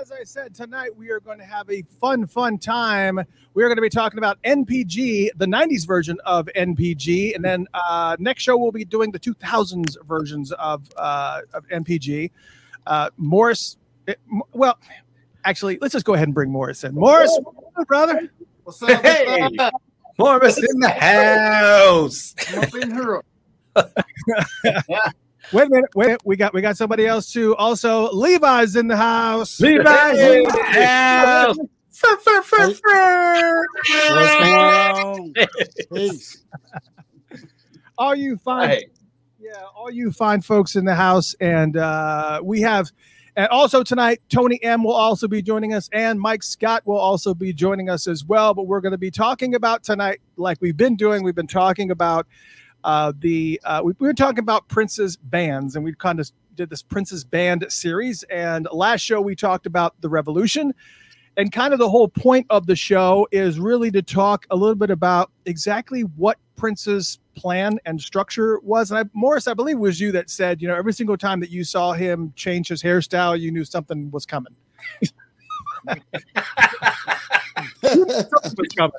As I said, tonight we are going to have a fun, fun time. We're going to be talking about NPG, the 90s version of NPG. And then uh, next show, we'll be doing the 2000s versions of, uh, of NPG. Uh, Morris, it, well, actually, let's just go ahead and bring Morris in. Morris, up, brother. What's up? Hey, Morris in the house. Wait a minute, wait. We got we got somebody else too. Also, Levi's in the house. Levi's in the house. What's going on? Peace. all you fine, Hey. yeah, all you fine folks in the house, and uh, we have, and also tonight, Tony M will also be joining us, and Mike Scott will also be joining us as well. But we're going to be talking about tonight, like we've been doing. We've been talking about uh, the uh, we, we were talking about Prince's bands, and we kind of did this Prince's band series. And last show we talked about the Revolution, and kind of the whole point of the show is really to talk a little bit about exactly what Prince's plan and structure was. And I, Morris, I believe it was you that said, you know, every single time that you saw him change his hairstyle, you knew something was coming. Something was coming.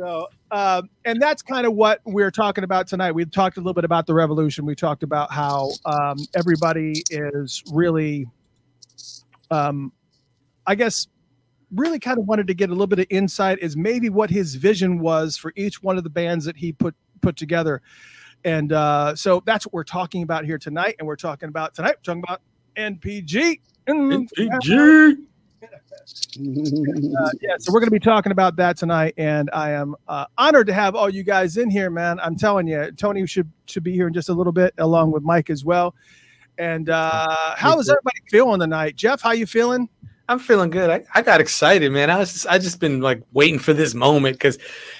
So, um, and that's kind of what we're talking about tonight. We talked a little bit about the revolution. We talked about how um, everybody is really, um, I guess, really kind of wanted to get a little bit of insight is maybe what his vision was for each one of the bands that he put put together. And uh, so that's what we're talking about here tonight. And we're talking about tonight, we're talking about NPG. NPG. Uh, yeah, so we're going to be talking about that tonight, and I am uh, honored to have all you guys in here, man. I'm telling you, Tony should should be here in just a little bit, along with Mike as well. And uh, how is everybody feeling tonight? Jeff, how you feeling? I'm feeling good. I, I got excited, man. I was just I just been like waiting for this moment because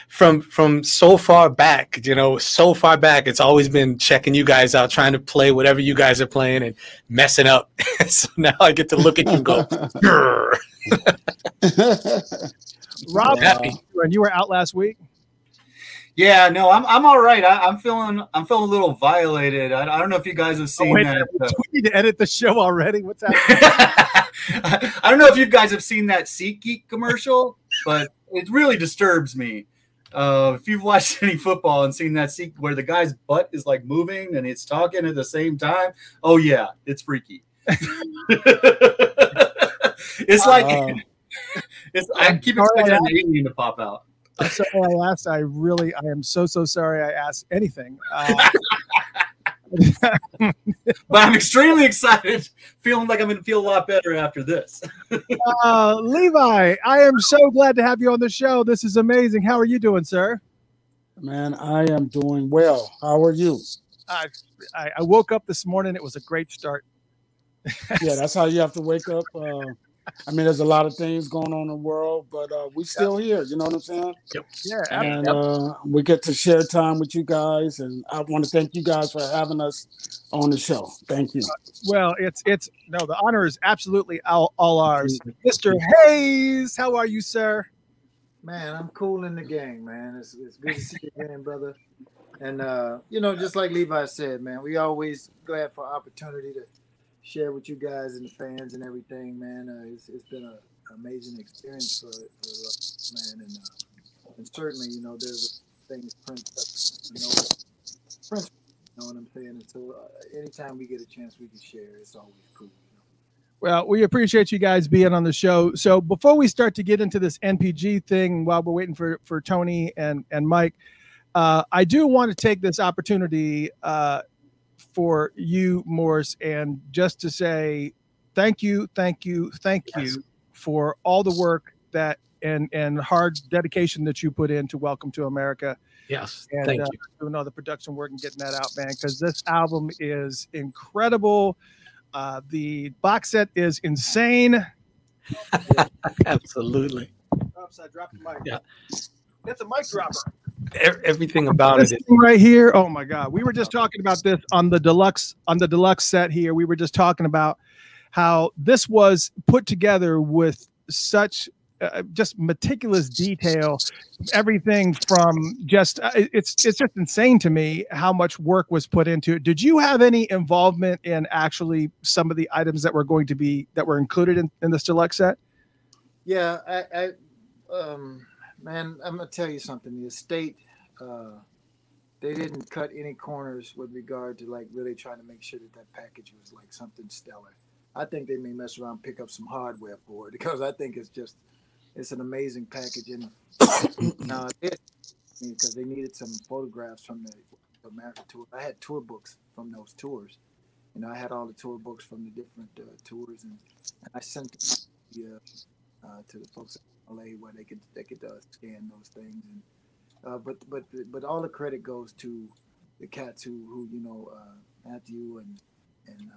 from from so far back, you know, so far back, it's always been checking you guys out, trying to play whatever you guys are playing and messing up. so now I get to look at you and go. Rob, and you were out last week. Yeah, no, I'm I'm all right. I, I'm feeling I'm feeling a little violated. I, I don't know if you guys have Oh, seen wait, that. uh, we need to edit the show already. What's happening? I don't know if you guys have seen that SeatGeek commercial, but it really disturbs me. Uh, if you've watched any football and seen that seat where the guy's butt is like moving and it's talking at the same time, oh yeah, it's freaky. it's like Uh, it's. I keep Sorry, expecting I- an alien to pop out. I'm sorry I asked. I really, I am so so sorry. I asked anything. Uh, But I'm extremely excited, feeling like I'm going to feel a lot better after this. uh, Levi, I am so glad to have you on the show. This is amazing. How are you doing, sir? Man, I am doing well. How are you? I, I, I woke up this morning. It was a great start. Yeah, that's how you have to wake up. Uh, I mean, there's a lot of things going on in the world, but uh, we still here. You know what I'm saying? Yep. Yeah, ab- And uh, we get to share time with you guys, and I want to thank you guys for having us on the show. Thank you. well, it's it's no, the honor is absolutely all, all ours. Mr. Hayes, how are you, sir? Man, I'm cool in the gang, man. It's, it's good to see you again, brother. And uh, you know, just like Levi said, man, we always glad for opportunity to share with you guys and the fans and everything, man. Uh, it's, it's been an amazing experience for, for man. And, uh, and certainly, you know, there's things Prince, you know, Prince, you know what I'm saying. And so, uh, anytime we get a chance, we can share. It's always cool. You know? Well, we appreciate you guys being on the show. So before we start to get into this NPG thing, while we're waiting for for Tony and and Mike, uh, I do want to take this opportunity uh, for you, Morris, and just to say thank you, thank you, thank Yes. you for all the work that and and hard dedication that you put into Welcome to America Yes, and thank uh, you. doing all the production work and getting that out, man. Because this album is incredible. Uh, the box set is insane. Absolutely. Oops, I dropped the mic. Yeah. That's a mic dropper. Everything about This it. thing right here. Oh my god. We were just talking about this on the deluxe on the deluxe set here. We were just talking about how this was put together with such uh, just meticulous detail, everything from just uh, it's it's just insane to me how much work was put into it. Did you have any involvement in actually some of the items that were going to be that were included in, in this deluxe set? Yeah, I, I um, man, I'm gonna tell you something. The estate, uh, they didn't cut any corners with regard to like really trying to make sure that that package was like something stellar. I think they may mess around, pick up some hardware for it because I think it's just it's an amazing package. And now because they needed some photographs from the American tour. I had tour books from those tours. You know, I had all the tour books from the different uh, tours, and, and, I sent them uh, uh, to the folks LA where they could they could uh, scan those things. And uh, but but but all the credit goes to the cats who who you know uh, Matthew and and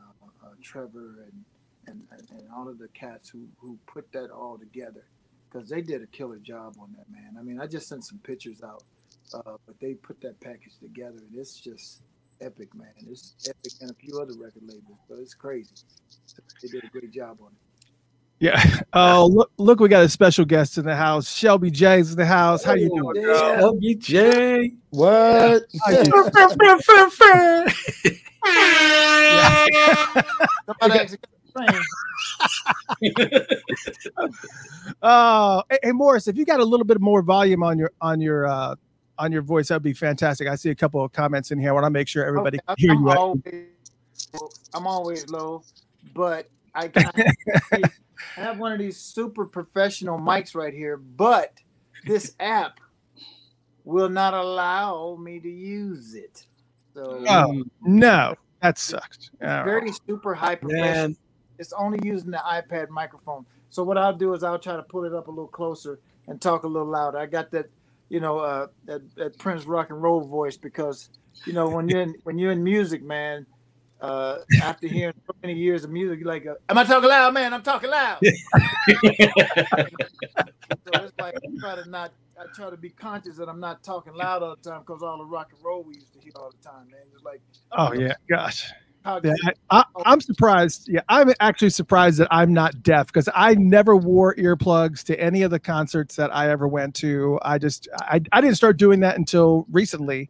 Trevor and, and and all of the cats who who put that all together because they did a killer job on that man. I mean, I just sent some pictures out, uh, but they put that package together, and it's just epic, man. It's epic, and a few other record labels, but it's crazy. They did a great job on it. Yeah. Oh, look! Look, we got a special guest in the house. Shelby J's in the house. How you doing, yeah. Shelby J. What? uh, hey, Morris, if you got a little bit more volume on your on your uh, on your voice, that'd be fantastic. I see a couple of comments in here. I want to make sure everybody okay, can hear I'm you. Always, I'm always low, but I, I have one of these super professional mics right here, but this app will not allow me to use it. So oh, no, that sucks. Very super high professional. It's only using the iPad microphone. So what I'll do is I'll try to pull it up a little closer and talk a little louder. I got that, you know, uh, that, that Prince rock and roll voice because, you know, when you're in, when you're in music, man, uh, after hearing so many years of music, you're like, uh, "Am I talking loud, man? I'm talking loud." so it's like I try to not, I try to be conscious that I'm not talking loud all the time because all the rock and roll we used to hear all the time, man. It's like, oh yeah, gosh. Yeah, I, am surprised. Yeah, I'm actually surprised that I'm not deaf because I never wore earplugs to any of the concerts that I ever went to. I just I, I didn't start doing that until recently.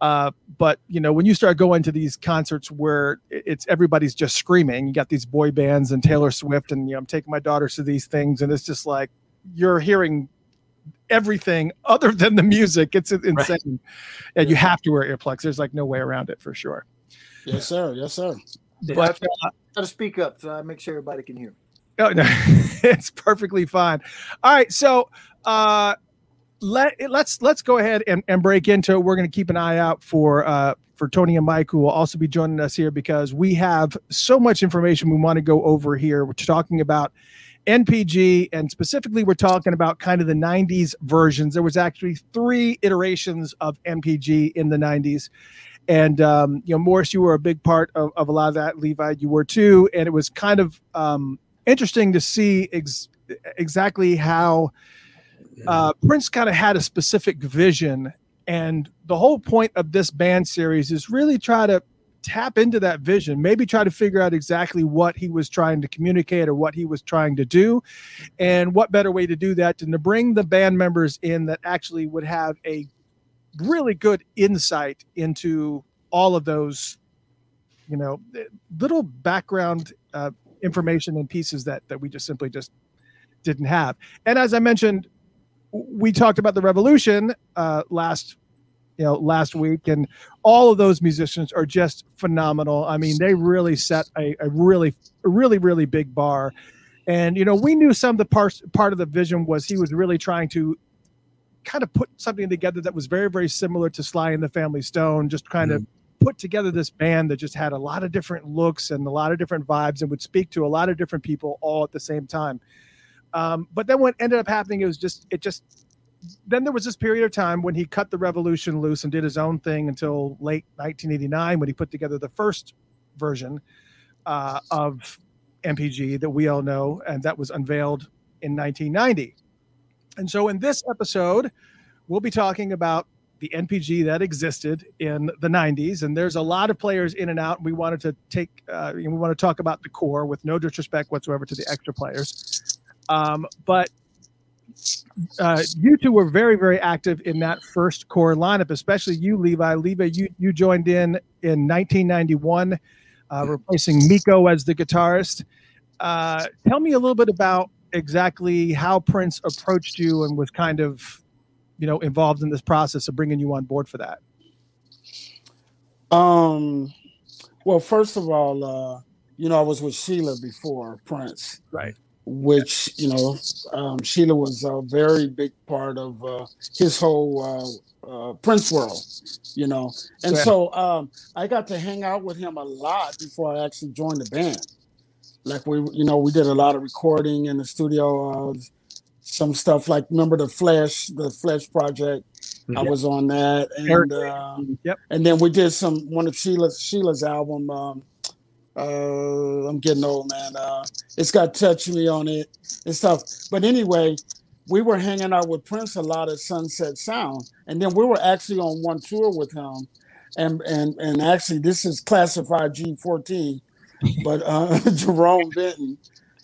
Uh, but you know, when you start going to these concerts where it's everybody's just screaming, you got these boy bands and Taylor Swift, and you know, I'm taking my daughters to these things, and it's just like you're hearing everything other than the music. It's insane, right. and you have to wear earplugs. There's like no way around it for sure. Yes, sir. Yes, sir. But uh, got to speak up so I make sure everybody can hear. Oh no, it's perfectly fine. All right, so uh, let let's let's go ahead and, and break into it. We're going to keep an eye out for uh, for Tony and Mike, who will also be joining us here because we have so much information we want to go over here. We're talking about NPG, and specifically, we're talking about kind of the 90s versions. There was actually three iterations of NPG in the 90s. And, um, you know, Morris, you were a big part of, of a lot of that. Levi, you were too. And it was kind of um, interesting to see ex- exactly how uh, Prince kind of had a specific vision. And the whole point of this band series is really try to tap into that vision, maybe try to figure out exactly what he was trying to communicate or what he was trying to do. And what better way to do that than to bring the band members in that actually would have a really good insight into all of those, you know, little background uh, information and pieces that that we just simply just didn't have. And as I mentioned, we talked about the revolution uh, last you know last week and all of those musicians are just phenomenal. I mean they really set a, a really a really really big bar. And you know we knew some of the parts part of the vision was he was really trying to kind of put something together that was very very similar to sly and the family stone just kind mm-hmm. of put together this band that just had a lot of different looks and a lot of different vibes and would speak to a lot of different people all at the same time um, but then what ended up happening it was just it just then there was this period of time when he cut the revolution loose and did his own thing until late 1989 when he put together the first version uh, of NPG that we all know, and that was unveiled in 1990. And so in this episode, we'll be talking about the NPG that existed in the 90s. And there's a lot of players in and out. We wanted to take, uh, we want to talk about the core with no disrespect whatsoever to the extra players. Um, but uh, you two were very, very active in that first core lineup, especially you, Levi. Levi, you you joined in in 1991, uh, replacing Miko as the guitarist. Uh, tell me a little bit about exactly how Prince approached you and was kind of, you know, involved in this process of bringing you on board for that. Um, well, first of all, uh, you know, I was with Sheila before Prince, Right. Which you know, um, Sheila was a very big part of uh, his whole uh, uh, Prince world, you know, and Yeah. so um, I got to hang out with him a lot before I actually joined the band. Like we, you know, we did a lot of recording in the studio. Uh, some stuff like remember the Flash, the Flash project. I was on that, and um, Yep. and then we did some one of Sheila's Sheila's album. Uh, I'm getting old, man. Uh, it's got "Touch Me" on it and stuff. But anyway, we were hanging out with Prince a lot at Sunset Sound, and then we were actually on one tour with him. And and and actually, this is classified G14, but uh, Jerome Benton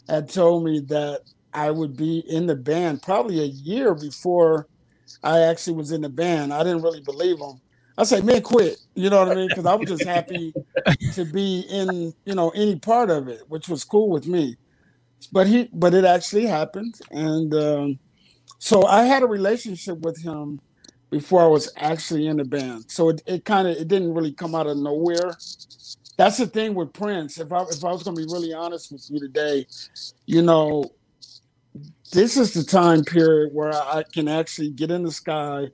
had told me that I would be in the band probably a year before I actually was in the band. I didn't really believe him. I said, man, quit. You know what I mean? Because I was just happy to be in, you know, any part of it, which was cool with me. But he, but it actually happened, and um, so I had a relationship with him before I was actually in the band. So it, it kind of it didn't really come out of nowhere. That's the thing with Prince. If I if I was going to be really honest with you today, you know, this is the time period where I can actually get in the sky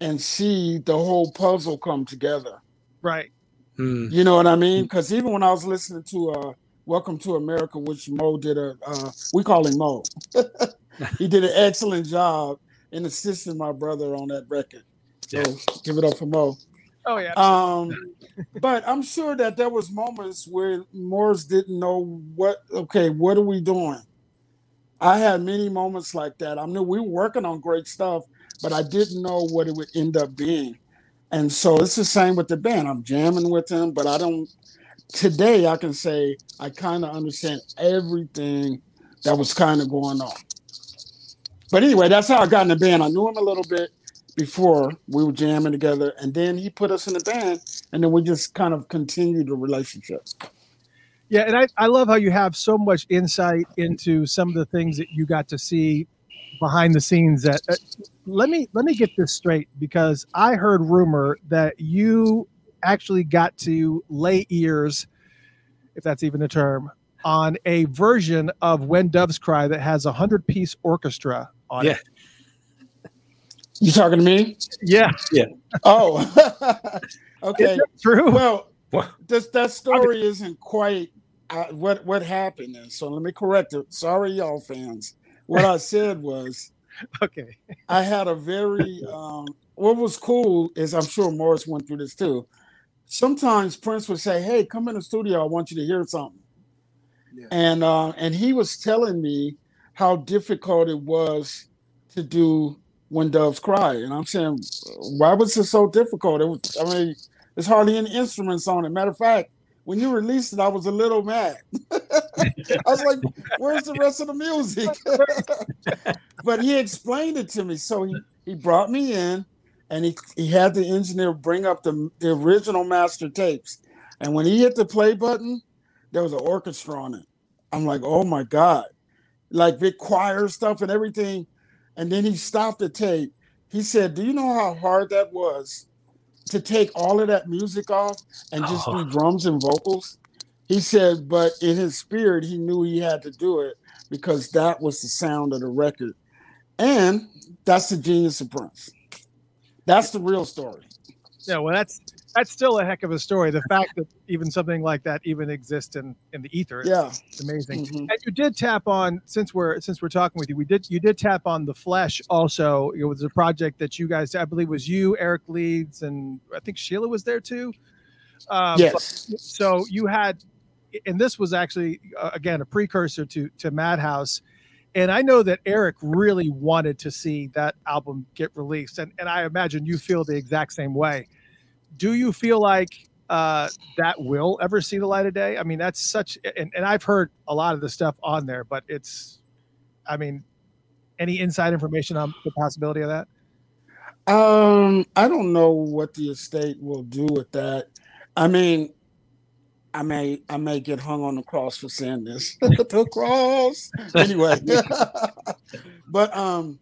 and see the whole puzzle come together. Right. Mm. You know what I mean? Because even when I was listening to uh, "Welcome to America," which Mo did a, uh, we call him Mo. he did an excellent job in assisting my brother on that record. So give it up for Mo. Oh yeah. Um, but I'm sure that there was moments where Morris didn't know what. Okay, what are we doing? I had many moments like that. I knew we were working on great stuff, but I didn't know what it would end up being. And so it's the same with the band. I'm jamming with him, but I don't. Today, I can say I kind of understand everything that was kind of going on. But anyway, that's how I got in the band. I knew him a little bit before we were jamming together, and then he put us in the band, and then we just kind of continued the relationship. Yeah, and I, I love how you have so much insight into some of the things that you got to see behind the scenes. That uh, let me let me get this straight because I heard rumor that you actually got to lay ears, if that's even a term, on a version of When Doves Cry that has a hundred piece orchestra on Yeah. it. You talking to me? Yeah, Yeah. Oh, okay. true? Well, What? this that story isn't quite uh, what what happened. Is. So let me correct it. Sorry, y'all fans. What I said was Okay. I had a very um, what was cool is I'm sure Morris went through this too. Sometimes Prince would say, "Hey, come in the studio. I want you to hear something," Yeah. and uh, and he was telling me how difficult it was to do when doves cry, and I'm saying, why was it so difficult? It was, I mean, there's hardly any instruments on it. Matter of fact, when you released it, I was a little mad. I was like, where's the rest of the music? but he explained it to me. So he, he brought me in and he, he had the engineer bring up the, the original master tapes. And when he hit the play button, there was an orchestra on it. I'm like, oh my God. Like big choir stuff and everything. And then he stopped the tape. He said, Do you know how hard that was to take all of that music off and just Oh. do drums and vocals? He said, but in his spirit, he knew he had to do it because that was the sound of the record. And that's the genius of Prince. That's the real story. Yeah, well, that's that's still a heck of a story. The fact that even something like that even exists in in the ether, is Yeah. amazing. Mhm. And you did tap on since we're since we're talking with you, we did you did tap on the flesh also. It was a project that you guys, I believe, was you, Eric Leeds, and I think Sheila was there too. Um, yes. so you had and this was actually uh, again a precursor to to madhouse and i know that eric really wanted to see that album get released and, and i imagine you feel the exact same way do you feel like uh, that will ever see the light of day i mean that's such and, and i've heard a lot of the stuff on there but it's i mean Any inside information on the possibility of that? Um, I don't know what the estate will do with that. I mean, I may I may get hung on the cross for saying this. the cross. Anyway. but um,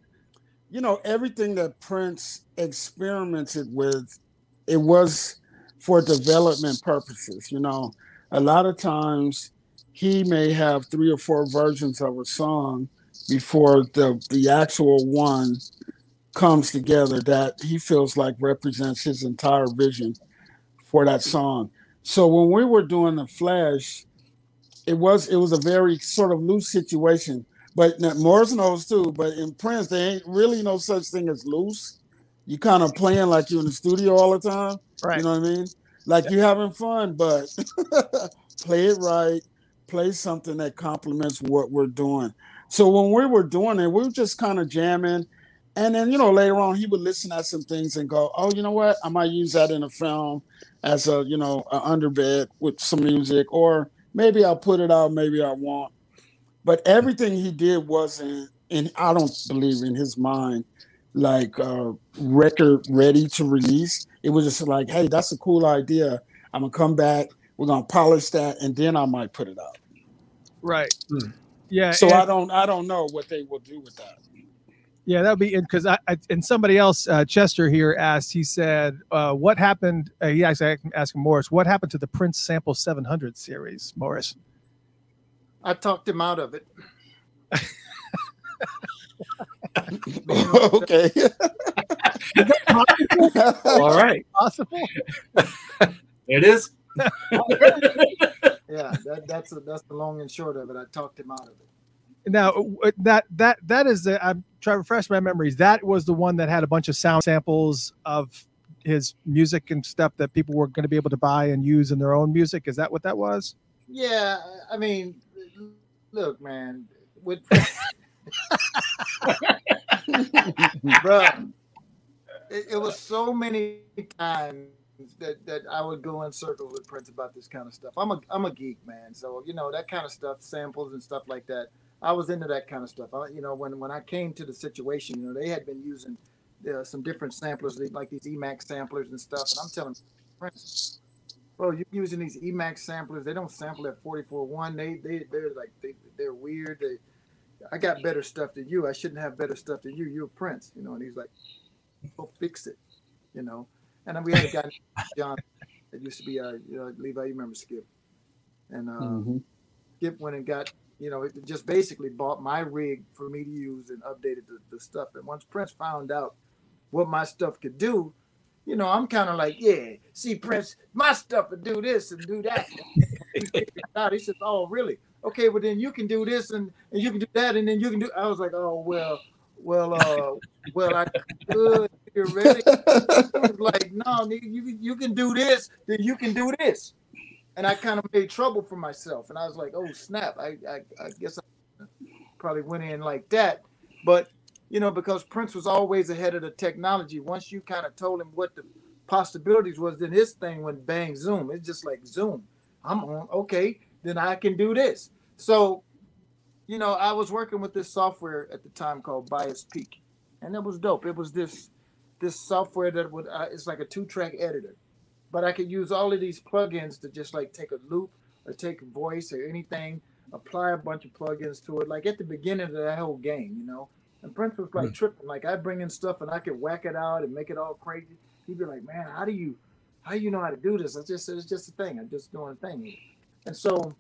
you know, everything that Prince experimented with, it was for development purposes, you know. A lot of times he may have three or four versions of a song before the the actual one comes together that he feels like represents his entire vision for that song. So when we were doing the flash, it was it was a very sort of loose situation. But Morris knows too. But in Prince, there ain't really no such thing as loose. You kind of playing like you're in the studio all the time. Right. You know what I mean? Like yeah. you're having fun, but play it right. Play something that complements what we're doing. So when we were doing it, we were just kind of jamming. And then, you know, later on, he would listen at some things and go, oh, you know what? I might use that in a film as a, you know, an underbed with some music, or maybe I'll put it out, maybe I won't. But everything he did wasn't, and I don't believe in his mind, like uh, record ready to release. It was just like, hey, that's a cool idea. I'm gonna come back. We're gonna polish that, and then I might put it out. Right. Hmm. Yeah. So I don't, I don't know what they will do with that. Yeah, that would be because I, I, and somebody else, uh, Chester here asked. He said, uh, "What happened?" Uh, he actually asked Morris, "What happened to the Prince Sample 700 series?" Morris. I talked him out of it. okay. All right. Possible. It is. yeah, that, that's a, that's the long and short of it. I talked him out of it. Now uh, that that that is the I'm trying to refresh my memories. That was the one that had a bunch of sound samples of his music and stuff that people were going to be able to buy and use in their own music. Is that what that was? Yeah, I mean, look, man, with bro, it, it was so many times that that I would go in circles with Prince about this kind of stuff. I'm a I'm a geek, man. So you know that kind of stuff, samples and stuff like that. I was into that kind of stuff. I, you know, when when I came to the situation, you know, they had been using uh, some different samplers, like these Emax samplers and stuff. And I'm telling Prince, bro, you're using these Emax samplers. They don't sample at 44.1. They they they're like they they're weird. They I got better stuff than you. I shouldn't have better stuff than you. You're Prince, you know. And he's like, go fix it, you know. And then we had a guy John that used to be uh, you know, Levi. You remember Skip? And uh, mm-hmm. Skip went and got you know, it just basically bought my rig for me to use and updated the, the stuff. And once Prince found out what my stuff could do, you know, I'm kind of like, yeah, see, Prince, my stuff would do this and do that. he says, oh, really? Okay, well then you can do this and, and you can do that and then you can do. I was like, oh well, well, uh, well, I could. You're ready. like, no, you you can do this, then you can do this and I kind of made trouble for myself. And I was like, oh snap! I I, I guess I probably went in like that. But you know, because Prince was always ahead of the technology. Once you kind of told him what the possibilities was, then his thing went bang zoom. It's just like zoom. I'm on. Okay, then I can do this. So, you know, I was working with this software at the time called Bias Peak, and it was dope. It was this this software that would uh, it's like a two track editor but I could use all of these plugins to just like take a loop or take a voice or anything, apply a bunch of plugins to it. Like at the beginning of that whole game, you know. And Prince was like mm. tripping. Like I bring in stuff and I could whack it out and make it all crazy. He'd be like, "Man, how do you, how do you know how to do this?" I just said, "It's just a thing. I'm just doing a thing." And so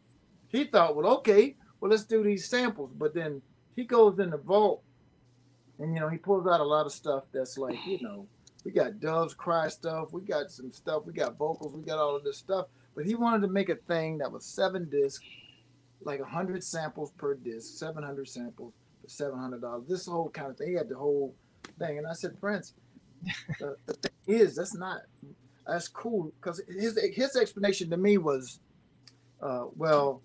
he thought, "Well, okay, well let's do these samples." But then he goes in the vault, and you know he pulls out a lot of stuff that's like, you know, we got Doves Cry stuff. We got some stuff. We got vocals. We got all of this stuff. But he wanted to make a thing that was seven discs, like 100 samples per disc, 700 samples for $700. This whole kind of thing. He had the whole thing. And I said, Prince, the, the thing is, that's not, that's cool. Because his, his explanation to me was, uh, well,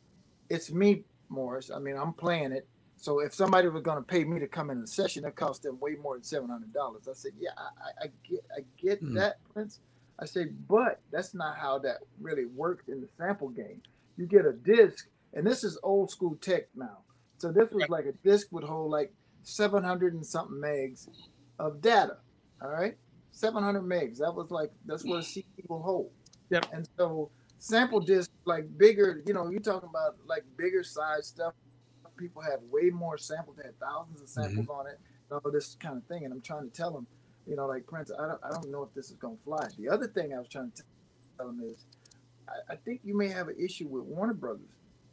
it's me, Morris. I mean, I'm playing it. So if somebody was going to pay me to come in a session, that cost them way more than seven hundred dollars. I said, yeah, I, I get, I get mm. that, Prince. I said, but that's not how that really worked in the sample game. You get a disc, and this is old school tech now. So this was like a disc would hold like 700 and something megs of data. All right, 700 megs. That was like that's what a CD will hold. Yep. And so sample disc like bigger. You know, you're talking about like bigger size stuff. People have way more samples. They had thousands of samples on it. All this kind of thing. And I'm trying to tell them, you know, like Prince, I don't, I don't know if this is gonna fly. The other thing I was trying to tell them is, I, I think you may have an issue with Warner Brothers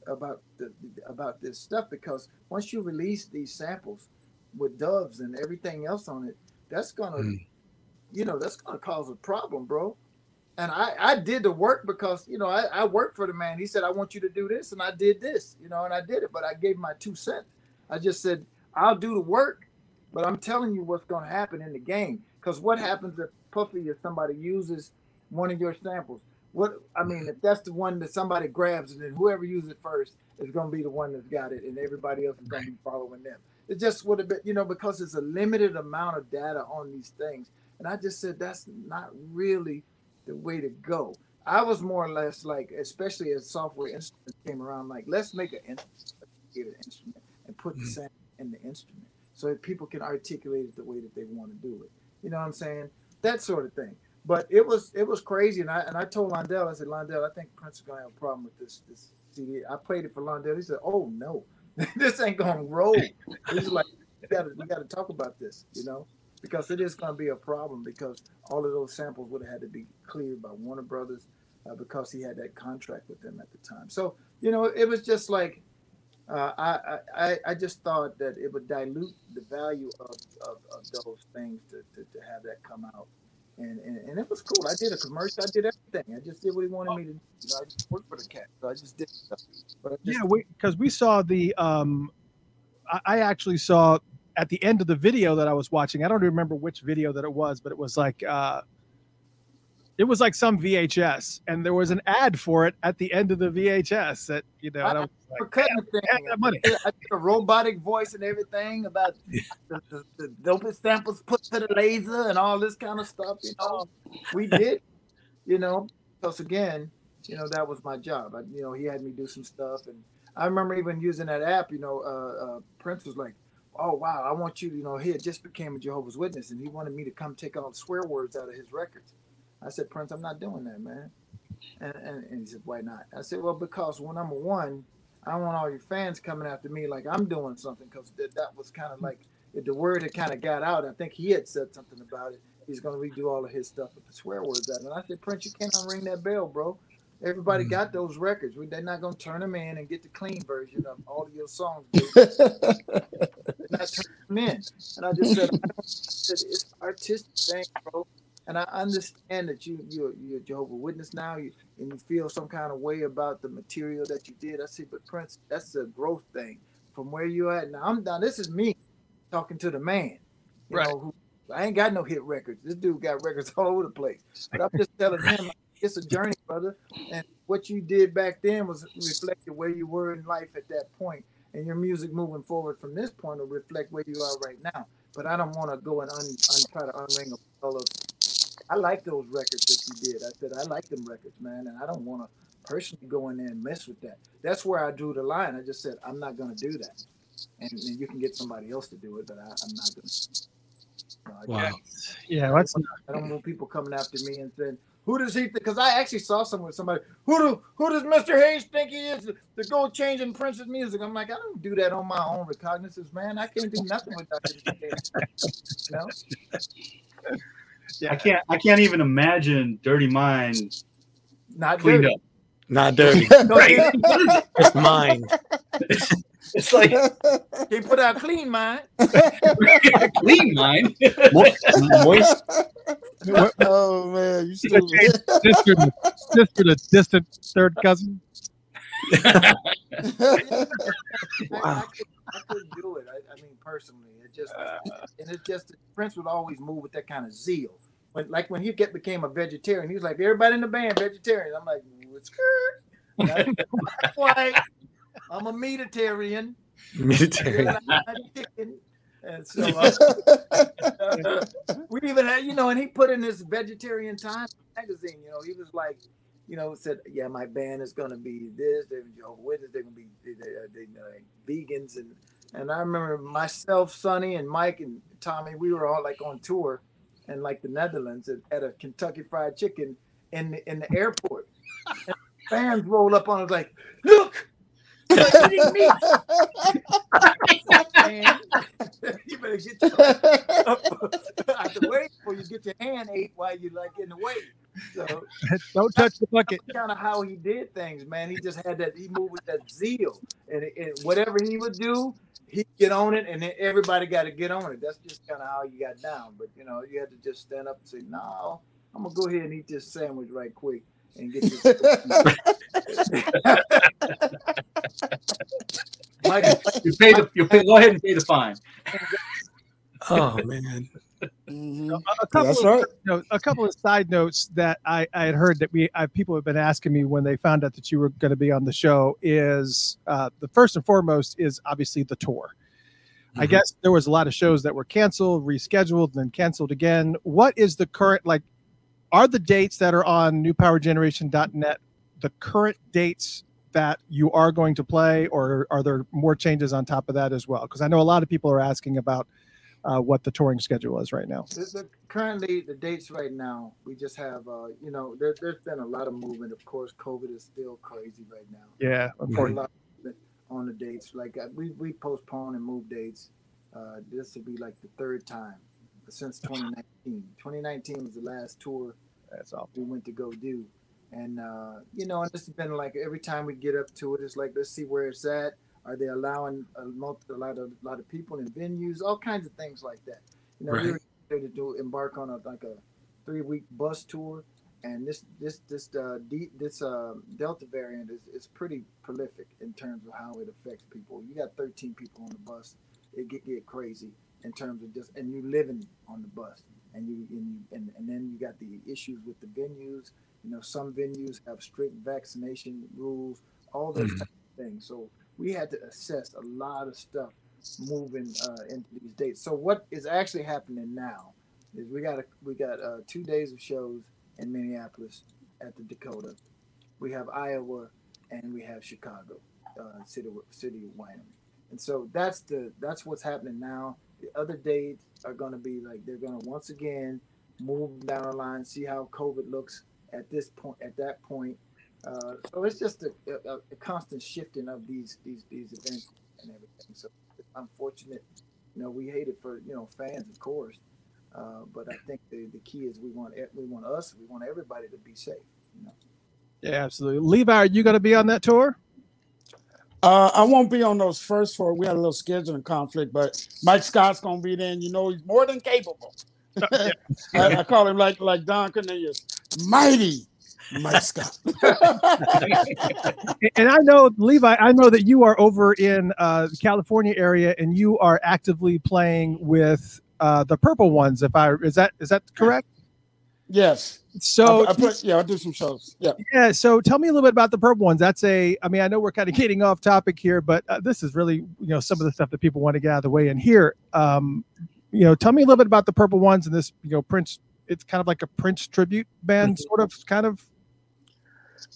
about the about this stuff because once you release these samples with doves and everything else on it, that's gonna, Mm. you know, that's gonna cause a problem, bro. And I, I did the work because you know I, I worked for the man. He said I want you to do this, and I did this, you know, and I did it. But I gave my two cents. I just said I'll do the work, but I'm telling you what's going to happen in the game. Because what happens if Puffy or somebody uses one of your samples? What I mean, if that's the one that somebody grabs, and then whoever uses it first is going to be the one that's got it, and everybody else is going to be following them. It just would have been, you know, because it's a limited amount of data on these things. And I just said that's not really the way to go. I was more or less like, especially as software instruments came around, like let's make an instrument, an instrument, and put the Mhm. sample in the instrument so that people can articulate it the way that they want to do it. You know what I'm saying? That sort of thing. But it was it was crazy, and I and I told Londell, I said, Londell, I think Prince is gonna have a problem with this this CD. I played it for Londell. He said, Oh no, this ain't gonna roll. He's like, we gotta we gotta talk about this, you know, because it is gonna be a problem because all of those samples would have had to be cleared by Warner Brothers uh, because he had that contract with them at the time. So you know, it was just like uh, I, I I just thought that it would dilute the value of, of, of those things to, to, to have that come out. And, and, and it was cool. I did a commercial. I did everything. I just did what he wanted me to do. You know, I just worked for the cat. So I just did stuff. But just, Yeah, we because we saw the um, I, I actually saw at the end of the video that I was watching. I don't remember which video that it was, but it was like uh, it was like some VHS, and there was an ad for it at the end of the VHS. That you know, and I was like, cutting the have thing. that money. I did a robotic voice and everything about the, the, the dopest samples put to the laser and all this kind of stuff. You know, we did, you know, because again, you know, that was my job. I, you know, he had me do some stuff, and I remember even using that app. You know, uh, uh, Prince was like, "Oh wow, I want you." to, You know, he had just became a Jehovah's Witness, and he wanted me to come take all the swear words out of his records. I said, Prince, I'm not doing that, man. And, and, and he said, why not? I said, well, because well, number one, I want all your fans coming after me like I'm doing something because that, that was kind of like if the word had kind of got out. I think he had said something about it. He's going to redo all of his stuff with the swear words out. And I said, Prince, you can't unring that bell, bro. Everybody Mm. got those records. We, they're not going to turn them in and get the clean version of all of your songs. not turning them in. And I just said, I don't, I said it's artistic thing, bro. And I understand that you you're you're Jehovah Witness now, you, and you feel some kind of way about the material that you did. I said, but Prince, that's a growth thing from where you at now. I'm now. This is me talking to the man. You Right. know, who I ain't got no hit records. This dude got records all over the place. But I'm just telling him it's a journey, brother. And what you did back then was reflected where you were in life at that point, and your music moving forward from this point will reflect where you are right now. But I don't want to go and un, un, try to unring a bell of. I like those records that you did. I said I like them records, man, and I don't want to personally go in there and mess with that. That's where I drew the line. I just said I'm not going to do that, and, and you can get somebody else to do it, but I, I'm not going to. Wow. Yeah, that's I don't want people coming after me and saying, "Who does he?" think? Because I actually saw some with somebody. Who do Who does Mr. Hayes think he is to, to go changing Prince's music? I'm like, I don't do that on my own recognizance, man. I can't do nothing without it. You know? I can't. I can't even imagine Dirty Mind Not cleaned dirty. up. Not dirty. No, Right. Just mine. It's like They put out clean mind. clean mind. Mo- Moist. oh man, you stupid. sister, sister to distant third cousin. wow. I, could, I couldn't do it. I, I mean, personally, it just uh. and it's just Prince would always move with that kind of zeal. When, like when he get became a vegetarian, he was like, "Everybody in the band vegetarian." I'm like, "What's good?" That's why I'm a meatitarian. Chicken. And so uh, we even had, you know, and he put in this vegetarian time magazine, you know, he was like, you know, said, yeah, my band is going to be this, they're Jehovah's Witness, they're going to be they, they, they, uh, vegans and And I remember myself, Sonny, and Mike and Tommy, we were all like on tour in like the Netherlands at, at a Kentucky Fried Chicken in the, in the airport. And fans roll up on us like, look, you're eating meat. You better get your out the way before you get your hand ate while you like in the way. So Don't touch the bucket. kind of how he did things, man. He just had that. He moved with that zeal, and, and whatever he would do, he'd get on it, and then everybody got to get on it. That's just kind of how you got down. But you know, you had to just stand up and say, "No, I'm gonna go ahead and eat this sandwich right quick and get this." Mike, You pay the you pay, go ahead and pay the fine. Oh man. Mhm. A couple That's of, right. you know, a couple of side notes that I, I had heard that we I, people have been asking me when they found out that you were going to be on the show is uh, the first and foremost is obviously the tour. I Mhm. guess there was a lot of shows that were canceled, rescheduled, and then canceled again. What is the current like? Are the dates that are on newpowergeneration.net the current dates that you are going to play, or are there more changes on top of that as well? Because I know a lot of people are asking about uh, what the touring schedule is right now. currently the dates right now, we just have, uh, you know, there, there's been a lot of movement. Of course, COVID is still crazy right now. Yeah, unfortunately. on the dates. Like uh, we we postpone and move dates. Uh, this will be like the third time since 2019. 2019 was the last tour That's all. we went to go do. And uh, you know, and has been like every time we get up to it, it's like let's see where it's at. Are they allowing a, multi, a lot of a lot of people in venues, all kinds of things like that? You know, we Right. were ready to do embark on a like a three week bus tour, and this this this uh, D, this uh, Delta variant is, is pretty prolific in terms of how it affects people. You got 13 people on the bus, it get get crazy in terms of just and you living on the bus, and you and you and, and then you got the issues with the venues. You know, some venues have strict vaccination rules, all those Mhm. of things. So we had to assess a lot of stuff moving uh, into these dates. So what is actually happening now is we got a, we got uh, two days of shows in Minneapolis at the Dakota. We have Iowa and we have Chicago, uh, city city of Wyoming. And so that's the that's what's happening now. The other dates are going to be like they're going to once again move down the line, see how COVID looks at this point. At that point, uh, so it's just a, a, a constant shifting of these these these events and everything. So it's unfortunate. You know, we hate it for you know fans, of course, uh, but I think the, the key is we want we want us, we want everybody to be safe. You know. Yeah, absolutely. Levi, are you going to be on that tour? Uh, I won't be on those first four. We had a little scheduling conflict, but Mike Scott's gonna be there, and you know he's more than capable. I, I call him like like Don Cornelius, mighty Mike Scott. And I know, Levi, I know that you are over in uh, the California area, and you are actively playing with uh, the Purple Ones. If I is that is that correct? Yes. So I, I put, yeah, I do some shows. Yeah. yeah, so tell me a little bit about the Purple Ones. That's a, I mean, I know we're kind of getting off topic here, but uh, this is really you know some of the stuff that people want to get out of the way and here. Um, you know, tell me a little bit about the Purple Ones and this, you know, Prince. It's kind of like a Prince tribute band, sort of, kind of.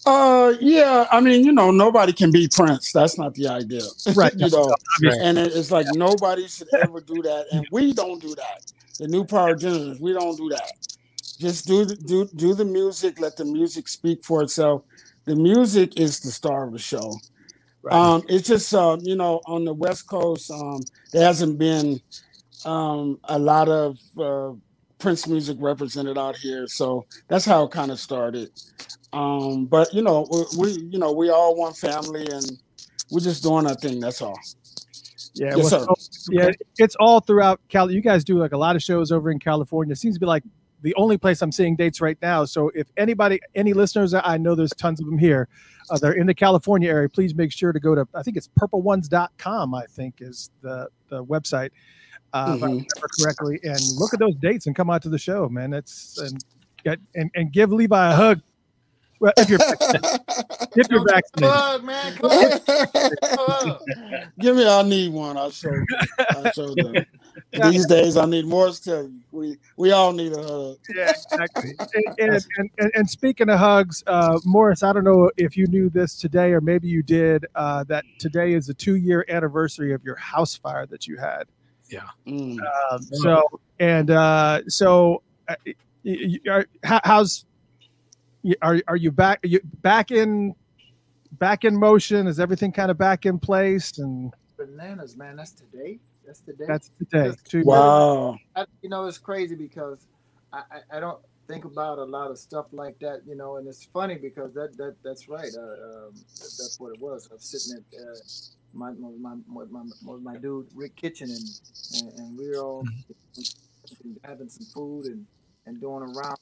Uh, yeah. I mean, you know, nobody can be Prince. That's not the idea, Right. you know, Right. and it's like nobody should ever do that, and we don't do that. The new power generators, we don't do that. Just do the, do do the music. Let the music speak for itself. The music is the star of the show. Um, it's just uh, you know on the West Coast, um, there hasn't been um, a lot of uh, Prince music represented out here, so that's how it kind of started. Um, but you know, we, we you know we all one family, and we're just doing our thing. That's all. Yeah, Yes, well, yeah, it's all throughout Cali. You guys do like a lot of shows over in California. It seems to be like the only place I'm seeing dates right now. So if anybody, any listeners, I know there's tons of them here. Uh, they're in the California area. Please make sure to go to. I think it's purpleones.com. I think is the the website. Uh, if I Mhm. remember correctly, and look at those dates and come out to the show, man. That's and get and, and give Levi a hug. Well, if you're if you're vaccinated. Plug, man, come on. Give me, I need one. I'll show you. I'll show them. These days, I need more to tell you. we we all need a hug. Yeah, exactly. and, and, and, and, and speaking of hugs, uh, Morris, I don't know if you knew this today, or maybe you did. Uh, that today is the two-year anniversary of your house fire that you had. Mm. Um, so and uh, so, uh, y- y- are, how- how's y- are are you back? Are you back in back in motion? Is everything kind of back in place? And Bananas, man. That's today. That's today. that's today. Two years. Wow. I, you know, it's crazy because I, I, I don't think about a lot of stuff like that, you know, and it's funny because that that that's right. Uh, um, that's what it was. I was sitting at uh, my, my, my, my, my, my, my dude Rick Kitchen and, and, and we were all having some food and, and doing around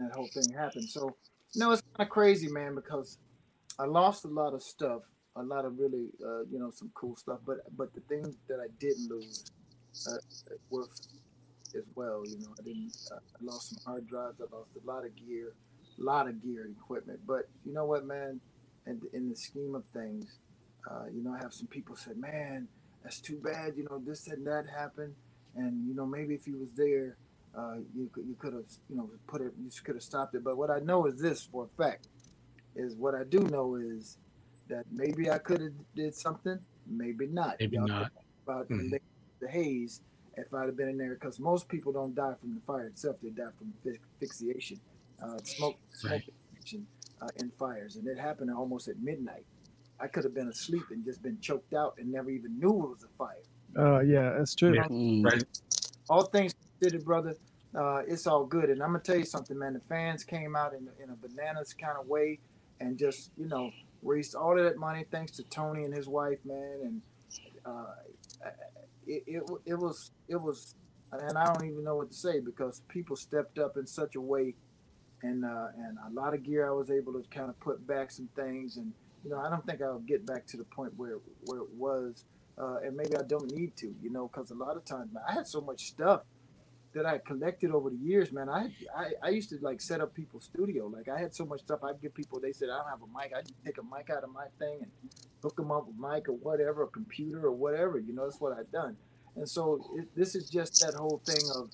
that whole thing happened. So, know, it's kind of crazy, man, because I lost a lot of stuff, a lot of really, uh, you know, some cool stuff. But but the things that I didn't lose uh, were as well. You know, I didn't. Uh, I lost some hard drives. I lost a lot of gear, a lot of gear and equipment. But you know what, man? In, in the scheme of things, uh, you know, I have some people say, "Man, that's too bad." You know, this and that happened, and you know, maybe if he was there, uh, you could you could have you know put it. You could have stopped it. But what I know is this for a fact is what I do know is that maybe I could have did something, maybe not. Maybe Y'all not. about Mhm. the, the haze if I'd have been in there because most people don't die from the fire itself; they die from asphyxiation, uh, smoke, smoke Right. uh, in fires, and it happened almost at midnight. I could have been asleep and just been choked out and never even knew it was a fire. Oh yeah, that's true. Yeah. Mm. Right. All things considered, brother, uh, it's all good. And I'm gonna tell you something, man. The fans came out in, in a bananas kind of way and just you know raised all of that money thanks to Tony and his wife, man. And uh, it, it it was it was, and I don't even know what to say because people stepped up in such a way, and uh, and a lot of gear I was able to kind of put back some things, and you know I don't think I'll get back to the point where where it was, uh, and maybe I don't need to, you know, because a lot of times man, I had so much stuff that I collected over the years, man. I, I I used to like set up people's studio. Like I had so much stuff. I'd give people. They said I don't have a mic. I just take a mic out of my thing and hook them up with mic or whatever, a computer or whatever. You know, that's what I've done. And so it, this is just that whole thing of,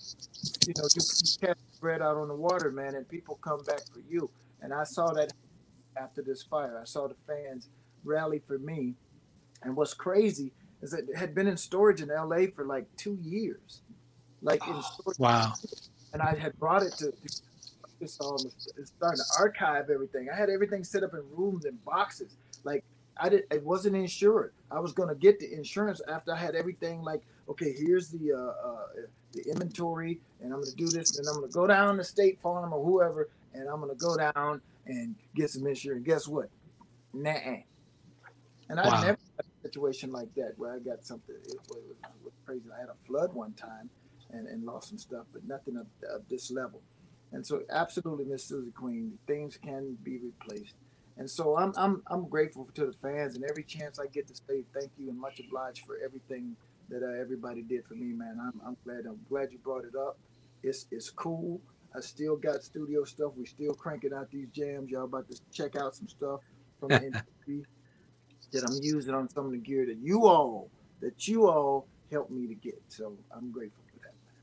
you know, you, you cast bread out on the water, man, and people come back for you. And I saw that after this fire. I saw the fans rally for me. And what's crazy is that it had been in storage in LA for like two years. Like in Wow. and I had brought it to. Um, it's starting to archive everything. I had everything set up in rooms and boxes. Like I did, it wasn't insured. I was gonna get the insurance after I had everything. Like, okay, here's the uh, uh, the inventory, and I'm gonna do this, and I'm gonna go down to State Farm or whoever, and I'm gonna go down and get some insurance. Guess what? Nah. And I Wow. never had a situation like that where I got something. It was, it was crazy. I had a flood one time and, and lost some stuff, but nothing of, of this level. And so, absolutely, Miss Susie Queen, things can be replaced. And so, I'm I'm I'm grateful to the fans, and every chance I get to say thank you and much obliged for everything that uh, everybody did for me, man. I'm, I'm glad I'm glad you brought it up. It's it's cool. I still got studio stuff. We still cranking out these jams. Y'all about to check out some stuff from the industry that I'm using on some of the gear that you all that you all helped me to get. So I'm grateful.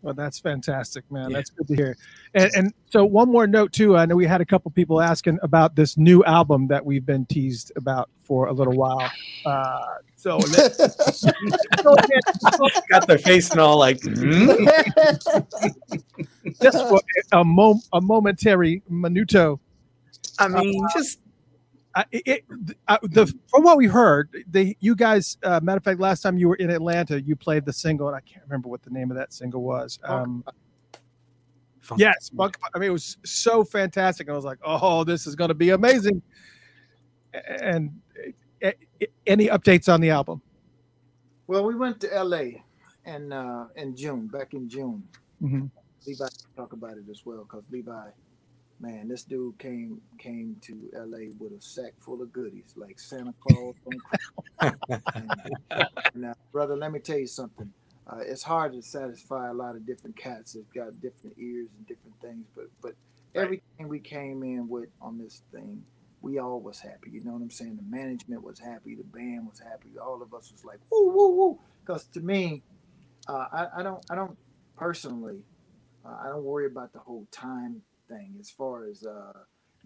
Well, that's fantastic, man. Yeah. That's good to hear. And, and so, one more note too. I know we had a couple people asking about this new album that we've been teased about for a little while. Uh, so, let's Got their face and all like, "Hmm?" just for a, mom- a momentary minuto. I mean, just Uh, it, it, uh, the from what we heard, they you guys. Uh, matter of fact, last time you were in Atlanta, you played the single, and I can't remember what the name of that single was. Um, funk- Yes, Funk- I mean, it was so fantastic. I was like, "Oh, this is going to be amazing." And uh, any updates on the album? Well, we went to LA in uh, in June, back in June. Mhm. Levi can talk about it as well, because Levi, man, this dude came came to LA with a sack full of goodies, like Santa Claus. on now, brother, let me tell you something. Uh, it's hard to satisfy a lot of different cats. It's got different ears and different things, but but everything we came in with on this thing, we all was happy. You know what I'm saying? The management was happy, the band was happy, all of us was like woo woo woo. Because to me, uh, I, I don't I don't personally Uh, I don't worry about the whole time thing as far as uh,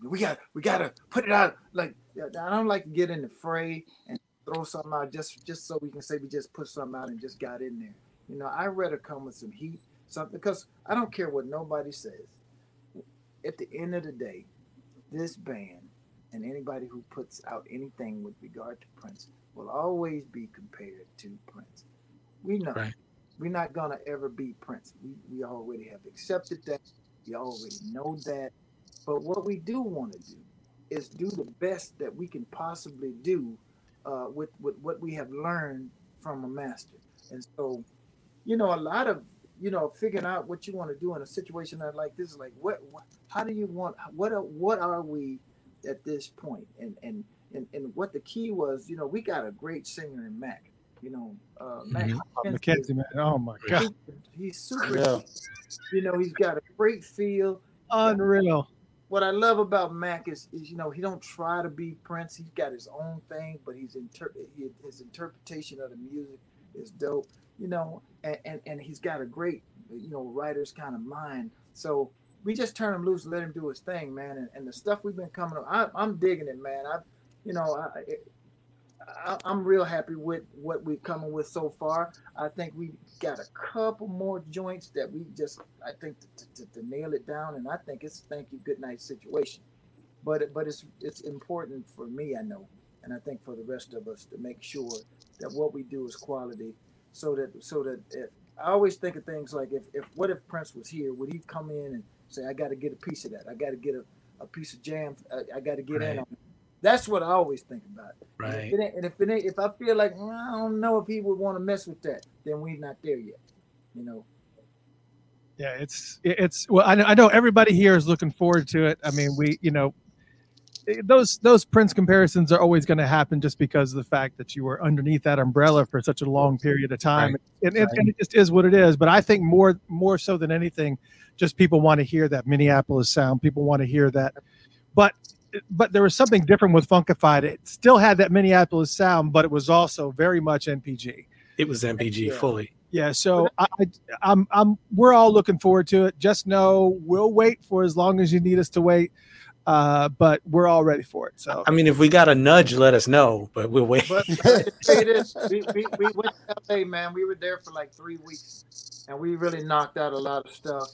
we got we got to put it out. Like I don't like to get in the fray and throw something out just just so we can say we just put something out and just got in there. You know, I'd rather come with some heat, something because I don't care what nobody says. At the end of the day, this band and anybody who puts out anything with regard to Prince will always be compared to Prince. We know Right. we're not gonna ever be Prince. We we already have accepted that. We already know that. But what we do want to do is do the best that we can possibly do uh, with with what we have learned from a master. And so, you know, a lot of you know figuring out what you want to do in a situation like this is like what, what how do you want what are, what are we at this point and and and and what the key was you know we got a great singer in Mac you know uh Mac Mhm. Oh, Mackenzie, man. Oh my god, is- he's super Yeah. you know he's got a great feel unreal. what I love about Mac is, is you know he don't try to be Prince. He's got his own thing, but he's inter- he- his interpretation of the music is dope. You know, and, and and he's got a great you know writer's kind of mind. So we just turn him loose, let him do his thing, man. And, and the stuff we've been coming up, I, I'm digging it, man. I, you know, I, I I'm real happy with what we're coming with so far. I think we got a couple more joints that we just I think to, to, to nail it down, and I think it's thank you good night situation. But but it's it's important for me, I know, and I think for the rest of us to make sure that what we do is quality, so that so that if, I always think of things like if if what if Prince was here, would he come in and say I got to get a piece of that, I got to get a, a piece of jam, I, I got to get in on it. That's what I always think about. And Right. if it and if it ain't, if I feel like "Mm, I don't know if he would want to mess with that, then we're not there yet. You know. Yeah, it's it's well, I know, I know everybody here is looking forward to it. I mean, we you know eh, those those Prince comparisons are always going to happen just because of the fact that you were underneath that umbrella for such a long period of time, Right. and, and, and it just is what it is. But I think more more so than anything, just people want to hear that Minneapolis sound. People want to hear that, but but there was something different with Funkified. It still had that Minneapolis sound, but it was also very much NPG. It was NPG Yeah. fully. Yeah, so I, I, I'm, I'm, we're all looking forward to it. Just know we'll wait for as long as you need us to wait, uh, but we're all ready for it. So I mean, if we got a nudge, let us know. But we'll wait. But but this, we, we, we went to LA, man. We were there for like three weeks, and we really knocked out a lot of stuff.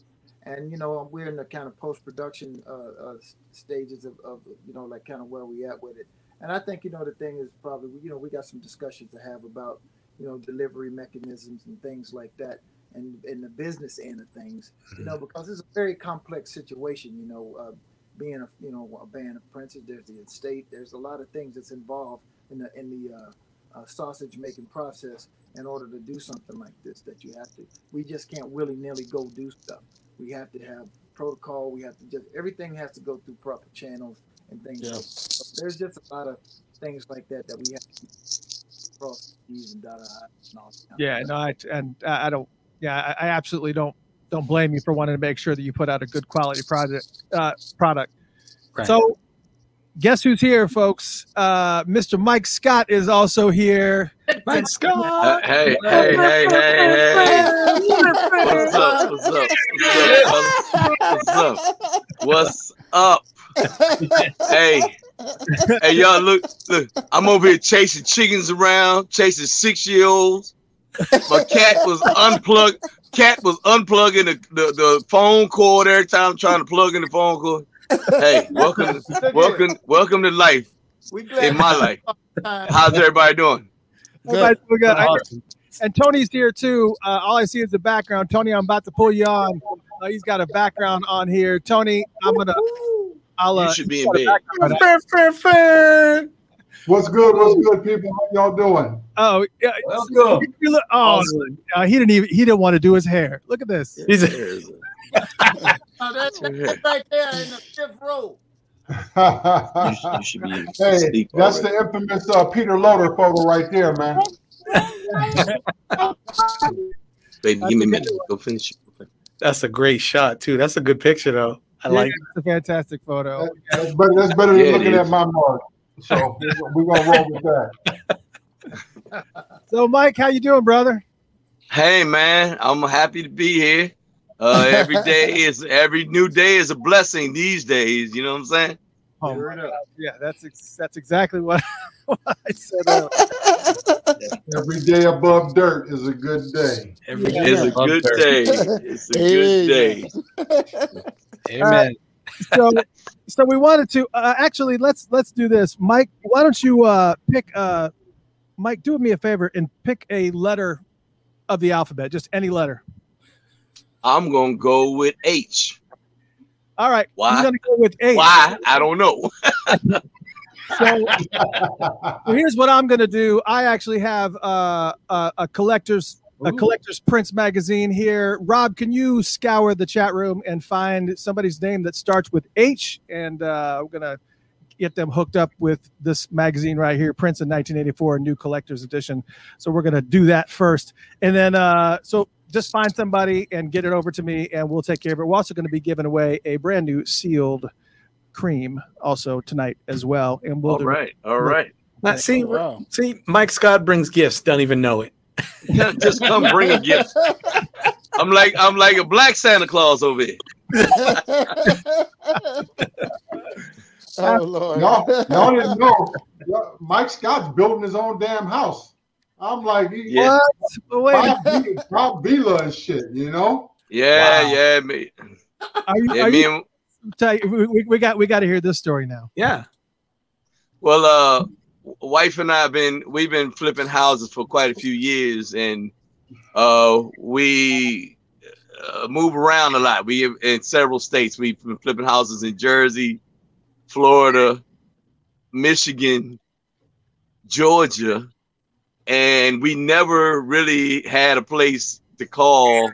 And you know, we're in the kind of post production uh, uh, stages of, of you know, like kind of where we at with it. And I think you know the thing is probably you know we got some discussions to have about you know delivery mechanisms and things like that, and in the business end of things, you know, because it's a very complex situation. You know, uh, being a you know a band of princes, there's the estate, there's a lot of things that's involved in the in the uh, uh, sausage making process in order to do something like this that you have to we just can't willy-nilly go do stuff we have to have protocol we have to just everything has to go through proper channels and things Yeah. like. So there's just a lot of things like that that we have to cross the T's and dot I's and all that kind of yeah, stuff. no, I, and I I don't, yeah, I, I absolutely don't, don't blame you for wanting to make sure that you put out a good quality project, uh, product. Right. So, guess who's here, folks? Uh, Mr. Mike Scott is also here. Mike Uh, Scott. hey, hey, hey, hey, hey. What's up? What's up? What's up? What's up? What's up? Hey, hey, y'all, look, look. I'm over here chasing chickens around, chasing six year olds. My cat was unplugged. Cat was unplugging the, the, the phone cord every time I'm trying to plug in the phone cord. Hey, welcome, welcome, welcome to life in my life. How's everybody doing? Everybody's doing good. Awesome. and Tony's here too. Uh, all I see is the background. Tony, I'm about to pull you on. Uh, he's got a background on here. Tony, I'm gonna. I'll. Uh, You should be he's in a bed. What's good? What's good, people? How y'all doing? Oh, yeah. Welcome. You look, oh, uh, he didn't even. He didn't want to do his hair. Look at this. He's a, There's Oh, that's, that's right there in the fifth row you, should, you should be hey, that's already. the infamous uh, Peter Loader photo right there, man. Baby, give me a minute. Go finish. that's a great shot too. That's a good picture though. I Yeah, like. it's a fantastic photo. That's better, that's better than Yeah, it looking at my mark. So we're gonna roll with that. So, Mike, how you doing, brother? Hey man, I'm happy to be here. Uh, every day is every new day is a blessing these days. You know what I'm saying? Oh, my God. yeah, that's ex- that's exactly what, what I said. earlier. Every day above dirt is a good day. Every Yeah. day It's a above good dirt. day. It's a good day. Amen. so so we wanted to uh, actually let's let's do this mike why don't you uh pick uh mike do me a favor and pick a letter of the alphabet just any letter I'm gonna go with H. all right Why? i'm gonna go with eight Why? I don't know. so, so here's what i'm gonna do i actually have uh a, a collector's a collector's prince magazine here rob can you scour the chat room and find somebody's name that starts with h and uh we're gonna get them hooked up with this magazine right here prince in 1984 new collector's edition so we're gonna do that first and then uh so just find somebody and get it over to me and we'll take care of it we're also going to be giving away a brand new sealed cream also tonight as well and we'll All do right, all right. Uh, now, see, Wow. see, Mike Scott brings gifts. Don't even know it. Just come bring a gift. I'm like I'm like a black Santa Claus over here. oh Lord. Y'all, y'all didn't know. Mike Scott's building his own damn house. I'm like, he, Yeah. But wait, Bob, V- Vila and shit, you know? Yeah, Wow. yeah, me. are you, Yeah, are me you and tell you- we, we- we got we got to hear this story now Yeah. Well, uh, wife and I have been we've been flipping houses for quite a few years, and uh, we uh, move around a lot. We in several states. We've been flipping houses in Jersey, Florida, Michigan, Georgia, and we never really had a place to call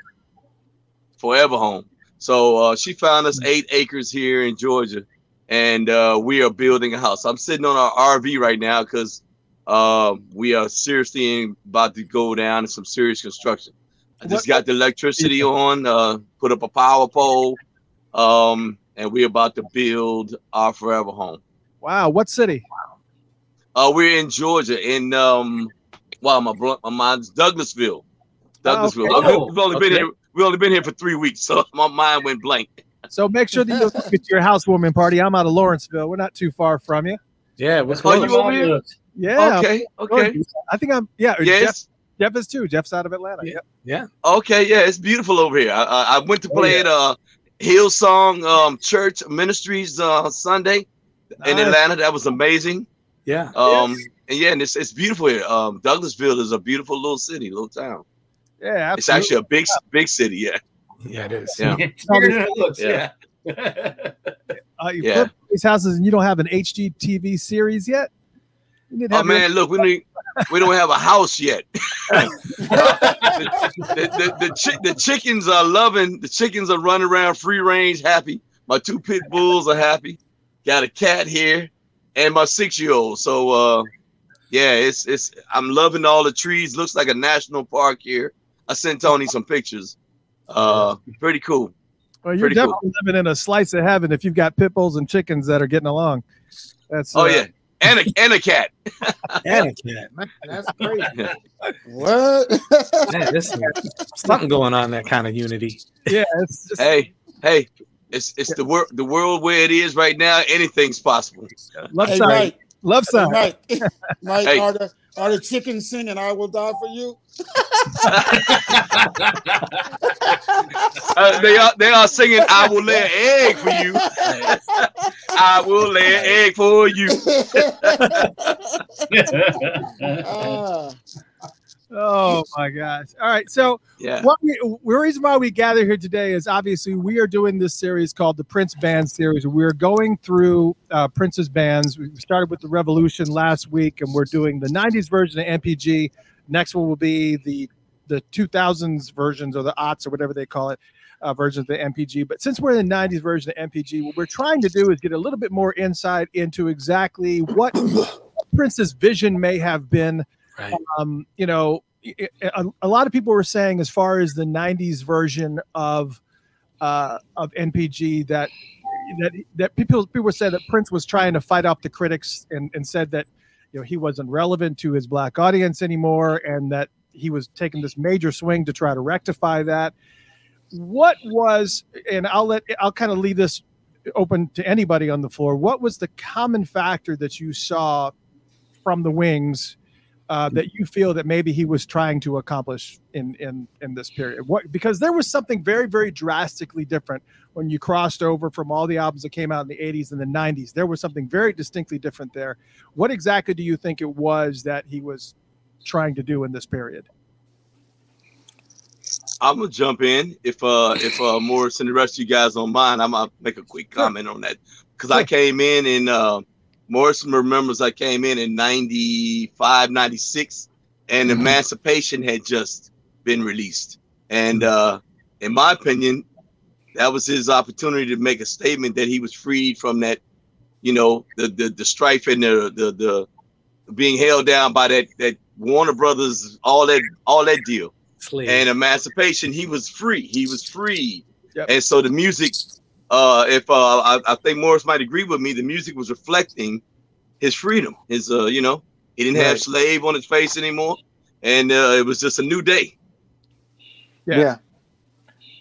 forever home. So uh, she found us eight acres here in Georgia and uh, we are building a house. I'm sitting on our RV right now because uh, we are seriously about to go down to some serious construction. I just got the electricity on, uh, put up a power pole, um, and we're about to build our forever home. wow what city Uh, we're in Georgia, in um, wow, my bl- my mind's Douglasville. Douglasville. okay. I've- We've only been here. We've only been here for three weeks, so my mind went blank. so make sure that you look at your housewarming party i'm out of lawrenceville we're not too far from you Yeah. We're Oh, close. you over here? yeah Okay, okay. i think i'm yeah jeff, Yes. jeff is too jeff's out of atlanta Yeah. Yep. Okay, yeah, it's beautiful over here. I, I, I went to Oh, play yeah. at uh Hillsong um, Church Ministries uh, Sunday in Nice. Atlanta. That was amazing. Yeah. Um, and yeah, and it's it's beautiful here. Um, Douglasville is a beautiful little city, little town. yeah It's actually a big big city. Yeah, Yeah, it is. yeah. It's it looks. Yeah. Yeah. uh, you yeah. flip these houses and you don't have an hgtv series yet you need to Oh have your- man, look, we don't we don't have a house yet. the, the, the, chi- the chickens are loving. The chickens are running around free range, happy. My two pit bulls are happy. Got a cat here, and my six year old. So uh, yeah, it's it's. I'm loving all the trees. Looks like a national park here. I sent Tony some pictures. Uh, pretty cool. well, you're pretty cool. definitely living in a slice of heaven if you've got pit bulls and chickens that are getting along that's Oh uh, yeah, and a and a cat. And a cat. Man, that's crazy. What? Man, there's some- something going on in that kind of unity. yeah it's just Hey, hey, it's it's the world the world where it is right now. Anything's possible. love hey, sign Mike, love hey, sign Mike, Mike, Hey. are the are the chickens singing "I Will Die for You"? Uh, they are they are singing "I will lay an egg for you." I will lay an egg for you. Ah, oh my gosh all right so Yeah. what we, the reason why we gather here today is obviously we are doing this series called the Prince Band series. We're going through uh, Prince's bands. We started with the Revolution last week, and we're doing the '90s version of NPG. Next one will be the the 2000s versions or the aughts or whatever they call it uh, version of the NPG. But since we're in the 90s version of NPG, what we're trying to do is get a little bit more insight into exactly what Prince's vision may have been Um, you know, a lot of people were saying as far as the '90s version of uh, of NPG that that that people people said that Prince was trying to fight off the critics and, and said that you know he wasn't relevant to his black audience anymore and that he was taking this major swing to try to rectify that. what was, and I'll let I'll kind of leave this open to anybody on the floor. What was the common factor that you saw from the wings uh, that you feel that maybe he was trying to accomplish in in in this period? What because there was something very very drastically different when you crossed over from all the albums that came out in the 80s and the 90s. There was something very distinctly different there. What exactly do you think it was that he was trying to do in this period? I'm gonna jump in if uh if uh Morris and the rest of you guys don't mind. I'm gonna make a quick comment on that because I came in and uh Morris remembers I came in in 95, 96, and Mm-hmm. Emancipation had just been released. And uh in my opinion, that was his opportunity to make a statement that he was freed from that, you know, the the, the strife and the, the the being held down by that that Warner Brothers, all that all that deal Slave. and emancipation he was free he was free Yep. and so the music uh if uh I, I think morris might agree with me the music was reflecting his freedom his uh you know he didn't have slave on his face anymore and uh it was just a new day Yeah. Yeah.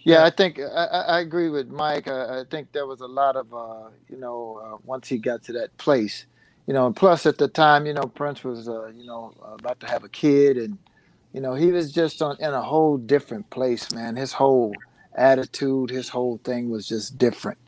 Yeah, I think I, I I agree with Mike. I, I think there was a lot of, uh, you know, uh, once he got to that place, you know, and plus at the time, you know, Prince was, uh, you know, about to have a kid, and you know, he was just on in a whole different place, man. His whole attitude, his whole thing was just different.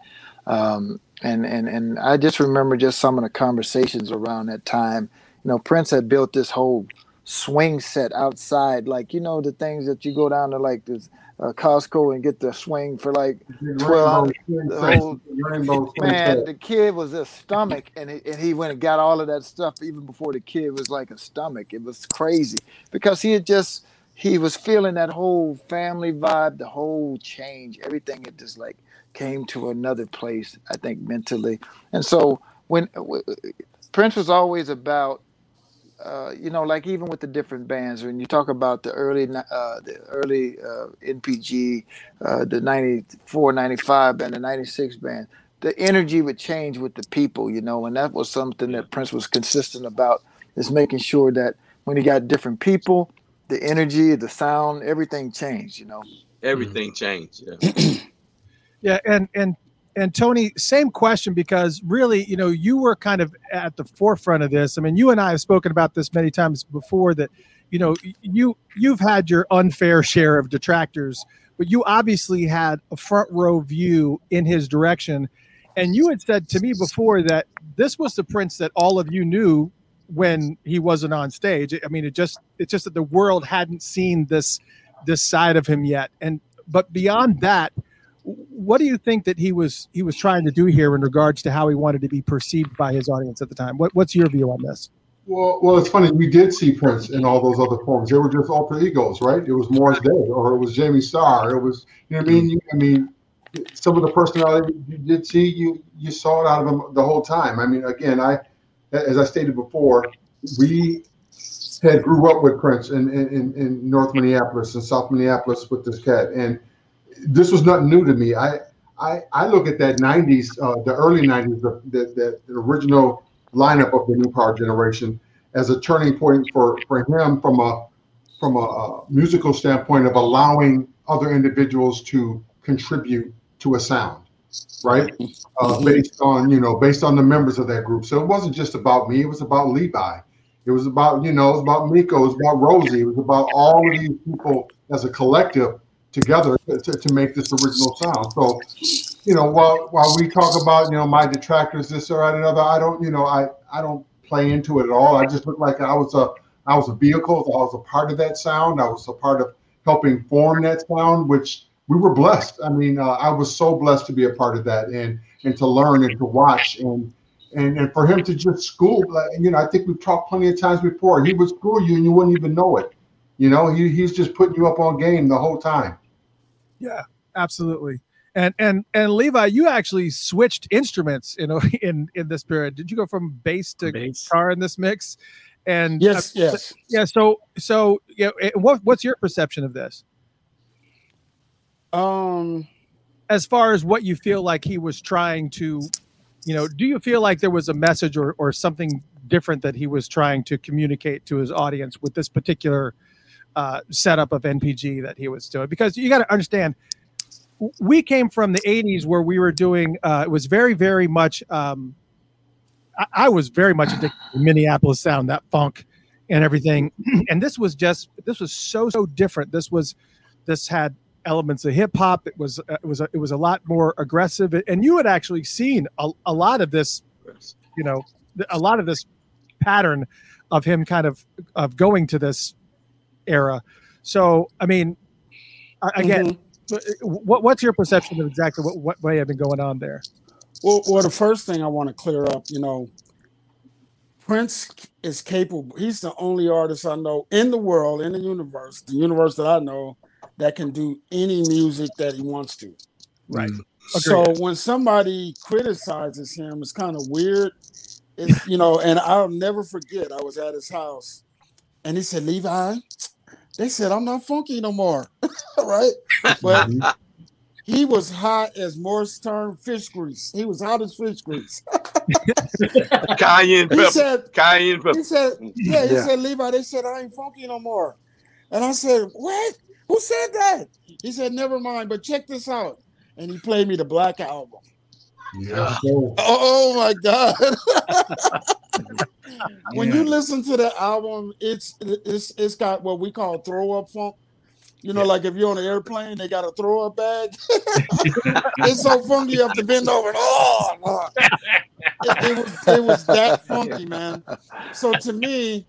Um, and and and I just remember just some of the conversations around that time. You know, Prince had built this whole swing set outside, like you know the things that you go down to like this uh, Costco and get the swing for like Twelve, the whole- rainbow man. The kid was a stomach, and he, and he went and got all of that stuff even before the kid was like a stomach. It was crazy because he had just he was feeling that whole family vibe, the whole change, everything. It just like came to another place. I think mentally, and so when w- Prince was always about uh, you know, like even with the different bands, when you talk about the early, uh, the early uh, NPG, uh, the 94, 95 band, the 96 band, the energy would change with the people, you know, and that was something that Prince was consistent about, is making sure that when he got different people, the energy, the sound, everything changed, you know. Mm. everything changed yeah Yeah, and and and Tony, same question because really, you know, you were kind of at the forefront of this. I mean, you and I have spoken about this many times before that, you know, you you've had your unfair share of detractors, but you obviously had a front row view in his direction. And you had said to me before that this was the prince that all of you knew when he wasn't on stage. I mean, it just it's just that the world hadn't seen this this side of him yet. And but beyond that, what do you think that he was he was trying to do here in regards to how he wanted to be perceived by his audience at the time? What, what's your view on this? Well, well, it's funny. We did see Prince in all those other forms. They were just alter egos, right? It was Morris Day, or it was Jamie Starr. It was, you know what I mean? You, I mean, some of the personality you did see, you you saw it out of him the whole time. I mean, again, I, as I stated before, we had grew up with Prince in in, in- North Minneapolis and South Minneapolis with this cat, and this was nothing new to me. I I, I look at that '90s, uh, the early '90s, the, the, the, original lineup of the New Power Generation as a turning point for, for him from a from a, uh musical standpoint of allowing other individuals to contribute to a sound, right? Uh, based on you know based on the members of that group. So it wasn't just about me; it was about Levi. It was about you know it was about Miko. It was about Rosie. It was about all of these people as a collective together to, to, to make this original sound. So you know, while while we talk about you know my detractors, this or that, another, I don't you know I I don't play into it at all. I just look like I was a I was a vehicle. I was a part of that sound. I was a part of helping form that sound, which we were blessed. I mean, uh, I was so blessed to be a part of that and and to learn and to watch and and and for him to just school. You know, I think we've talked plenty of times before. He would school you and you wouldn't even know it. You know, he, he's just putting you up on game the whole time. Yeah, absolutely. And and and Levi, you actually switched instruments in in in this period. Did you go from bass to Bass. guitar in this mix? And Yes, uh, yes. yeah. So so yeah. What what's your perception of this? Um, as far as what you feel like he was trying to you know do you feel like there was a message or, or something different that he was trying to communicate to his audience with this particular uh, setup of npg that he was doing? Because you got to understand we came from the 80s where we were doing uh, it was very very much um, I, I was very much addicted to minneapolis sound that funk and everything. And this was just this was so so different. This was this had elements of hip hop it was uh, it was a, it was a lot more aggressive and you had actually seen a, a lot of this you know a lot of this pattern of him kind of of going to this era so i mean again mm-hmm what, what's your perception of exactly what, what may have been going on there? Well, well, the first thing I want to clear up, you know, Prince is capable. He's the only artist I know in the world, in the universe, the universe that I know, that can do any music that he wants to. Right. So when somebody criticizes him, it's kind of weird. It's, you know, and I'll never forget. I was at his house, and he said, "Levi, they said I'm not funky no more, right? But mm-hmm. he was hot as Morris term fish grease. He was hot as fish grease. cayenne pepper. He said, cayenne pepper. He said, yeah, he yeah. said, Levi, they said I ain't funky no more. And I said, What? Who said that? He said, Never mind, but check this out. And he played me the Black Album. Yeah. Oh, oh my God. when yeah. you listen to the album, it's it's it's got what we call throw up funk. You know, yeah. like if you're on an airplane, they got a throw up bag. it's so funky you have to bend over. And, oh, oh, it, it, was it was that funky, man. So to me,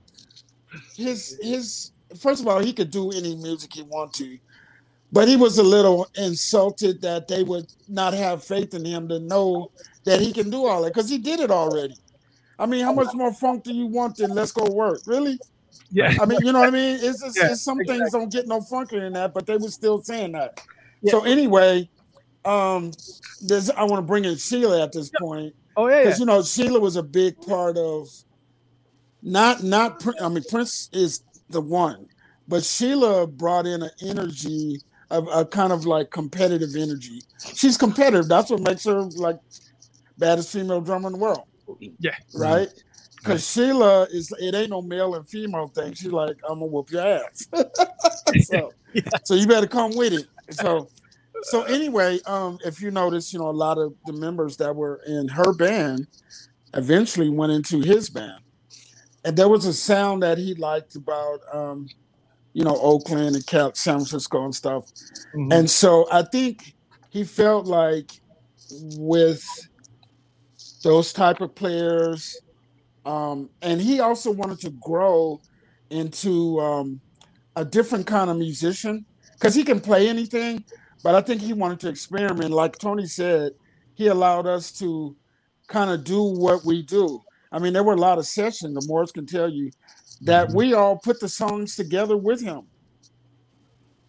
his his first of all, he could do any music he wanted to, but he was a little insulted that they would not have faith in him to know that he can do all that because he did it already. I mean, how much more funk do you want than let's go work? Really? Yeah. I mean, you know what I mean? It's, just, yeah, it's some exactly. things don't get no funkier than that, but they were still saying that. Yeah. So anyway, um, there's I want to bring in Sheila at this point. Oh yeah, because yeah. you know Sheila was a big part of not not I mean Prince is the one, but Sheila brought in an energy of a kind of like competitive energy. She's competitive. That's what makes her like baddest female drummer in the world. Yeah. Right? Because Sheila is it ain't no male and female thing. She's like, I'm gonna whoop your ass. so, yeah. so you better come with it. So so anyway, um, if you notice, you know, a lot of the members that were in her band eventually went into his band. And there was a sound that he liked about um, you know, Oakland and Cal- San Francisco and stuff. Mm-hmm. And so I think he felt like with those type of players, um, and he also wanted to grow into um, a different kind of musician because he can play anything, but I think he wanted to experiment. Like Tony said, he allowed us to kind of do what we do. I mean, there were a lot of sessions. The Morris can tell you that mm-hmm. we all put the songs together with him.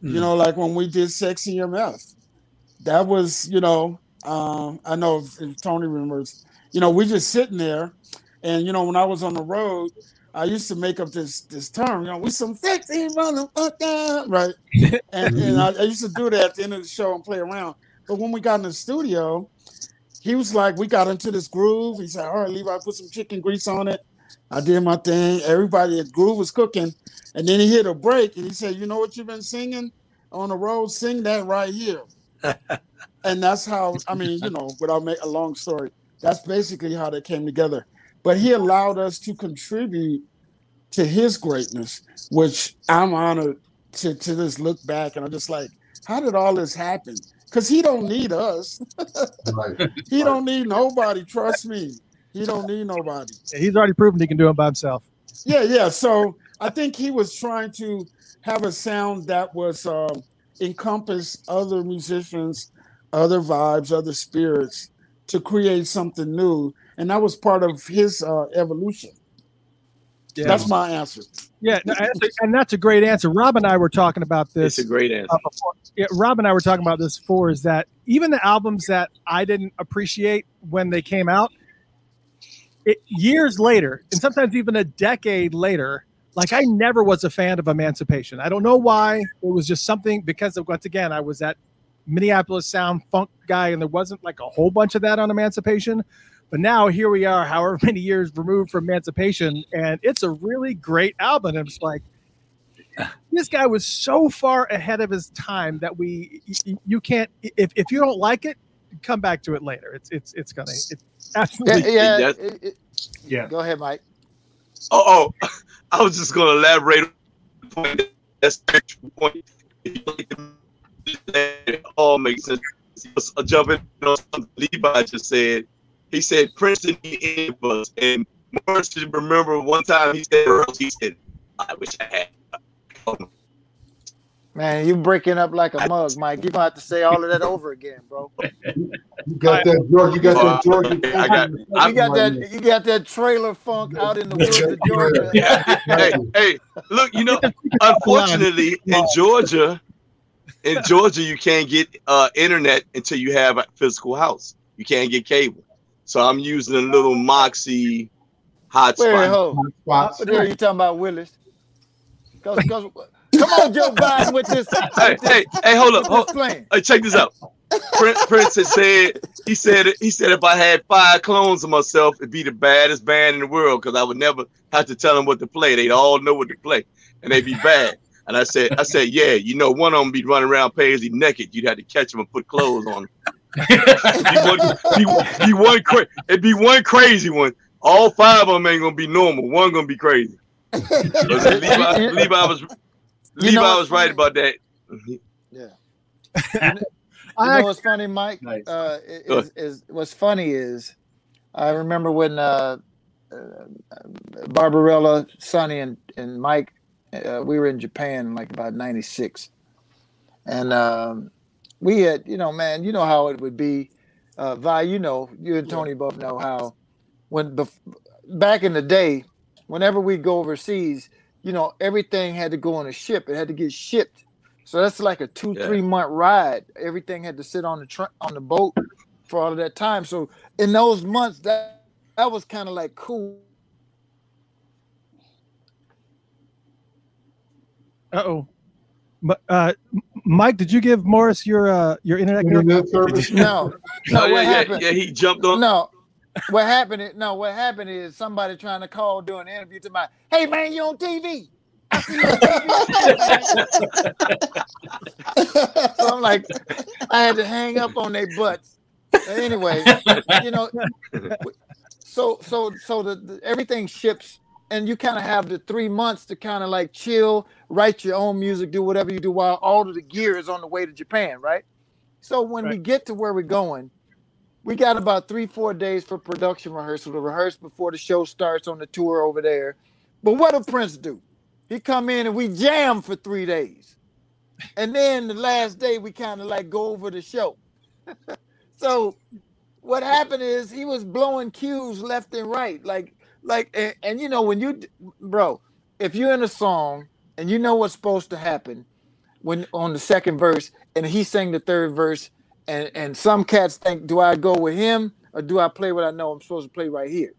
Mm. You know, like when we did Sexy MF, that was, you know, um, I know if, if Tony remembers, you know, we just sitting there, and you know, when I was on the road, I used to make up this this term, you know, we some sexy motherfucker, right? and and I, I, used to do that at the end of the show and play around. But when we got in the studio, he was like, we got into this groove. He said, "All right, Levi, put some chicken grease on it." I did my thing. Everybody at Groove was cooking. And then he hit a break and he said, You know what you've been singing on the road? Sing that right here. and that's how, I mean, you know, without make a long story, that's basically how they came together. But he allowed us to contribute to his greatness, which I'm honored to, to just look back and I'm just like, how did all this happen? Because he don't need us. right. He don't need nobody. Trust me. He don't need nobody. Yeah, he's already proven he can do it by himself. Yeah, yeah. So I think he was trying to have a sound that was um, encompass other musicians, other vibes, other spirits to create something new, and that was part of his uh, evolution. Yeah. That's my answer. Yeah, and that's a great answer. Rob and I were talking about this. It's a great answer. Uh, yeah, Rob and I were talking about this before. Is that even the albums that I didn't appreciate when they came out, it, years later, and sometimes even a decade later, like I never was a fan of Emancipation. I don't know why. It was just something because of once again I was that Minneapolis sound funk guy, and there wasn't like a whole bunch of that on Emancipation. But now here we are, however many years removed from Emancipation, and it's a really great album. And it's like this guy was so far ahead of his time that we you can't if, if you don't like it, come back to it later. It's it's it's gonna it's absolutely yeah. That's- it- it- Yeah. Go ahead, Mike. Oh, oh, I was just gonna elaborate on the point. That's the actual point. If you like the- It all makes sense. Jumping on something Levi just said. He said Princeton didn't need any of us. And Morris should remember one time he said, or he said, I wish I had. Man, you breaking up like a mug, Mike. You're gonna have to say all of that over again, bro. You got that George. You got that George. I got- You got that you got that trailer funk out in the woods of Georgia. hey, hey, look, you know, unfortunately, in Georgia, in Georgia, you can't get uh, internet until you have a physical house. You can't get cable. So I'm using a little Moxie Where hotspot. ho? Spots. What the you talking about, Willis? Cause, cause, come on, Joe Biden with this. Hey, hey, hey, hold up, hold, this hey, check this out. Prince, Prince had said he said he said if I had five clones of myself, it'd be the baddest band in the world because I would never have to tell them what to play. They'd all know what to play, and they'd be bad. And I said, I said, yeah, you know, one of them be running around paisley naked. You'd have to catch him and put clothes on. Him. be one, be, be one cra- it'd be one crazy one. All five of them ain't gonna be normal. One gonna be crazy. Levi, Levi was Levi was right about that. Yeah. You I know what's funny, Mike? Nice. Uh, is, is, is what's funny is I remember when uh, uh, Barbarella, Sonny, and and Mike, uh, we were in Japan like about '96, and um, we had, you know, man, you know how it would be. Uh, Vi, you know, you and Tony both know how when bef- back in the day, whenever we go overseas, you know, everything had to go on a ship. It had to get shipped. So that's like a two, Yeah. three month ride. Everything had to sit on the tr- on the boat for all of that time. So in those months, that that was kind of like cool. uh oh. But uh, Mike, did you give Morris your uh your internet? Internet service. No, no, Oh, yeah, what yeah, happened? yeah, he jumped on. No, what happened? Is, no, what happened is somebody trying to call during the interview to my, hey man, you on TV? I see you on TV. so I'm like, I had to hang up on their butts. But anyway, you know, so so so the, the everything ships, and you kind of have the three months to kind of like chill, write your own music, do whatever you do while all of the gear is on the way to Japan, right? So when we get to where we're going, we got about three, four days for production rehearsal to rehearse before the show starts on the tour over there. But what did Prince do? He come in and we jam for three days. And then the last day we kind of like go over the show. so what happened is he was blowing cues left and right. Like, like, and, and you know, when you, bro, if you're in a song and you know what's supposed to happen when on the second verse and he sang the third verse and and some cats think do i go with him or do i play what i know i'm supposed to play right here?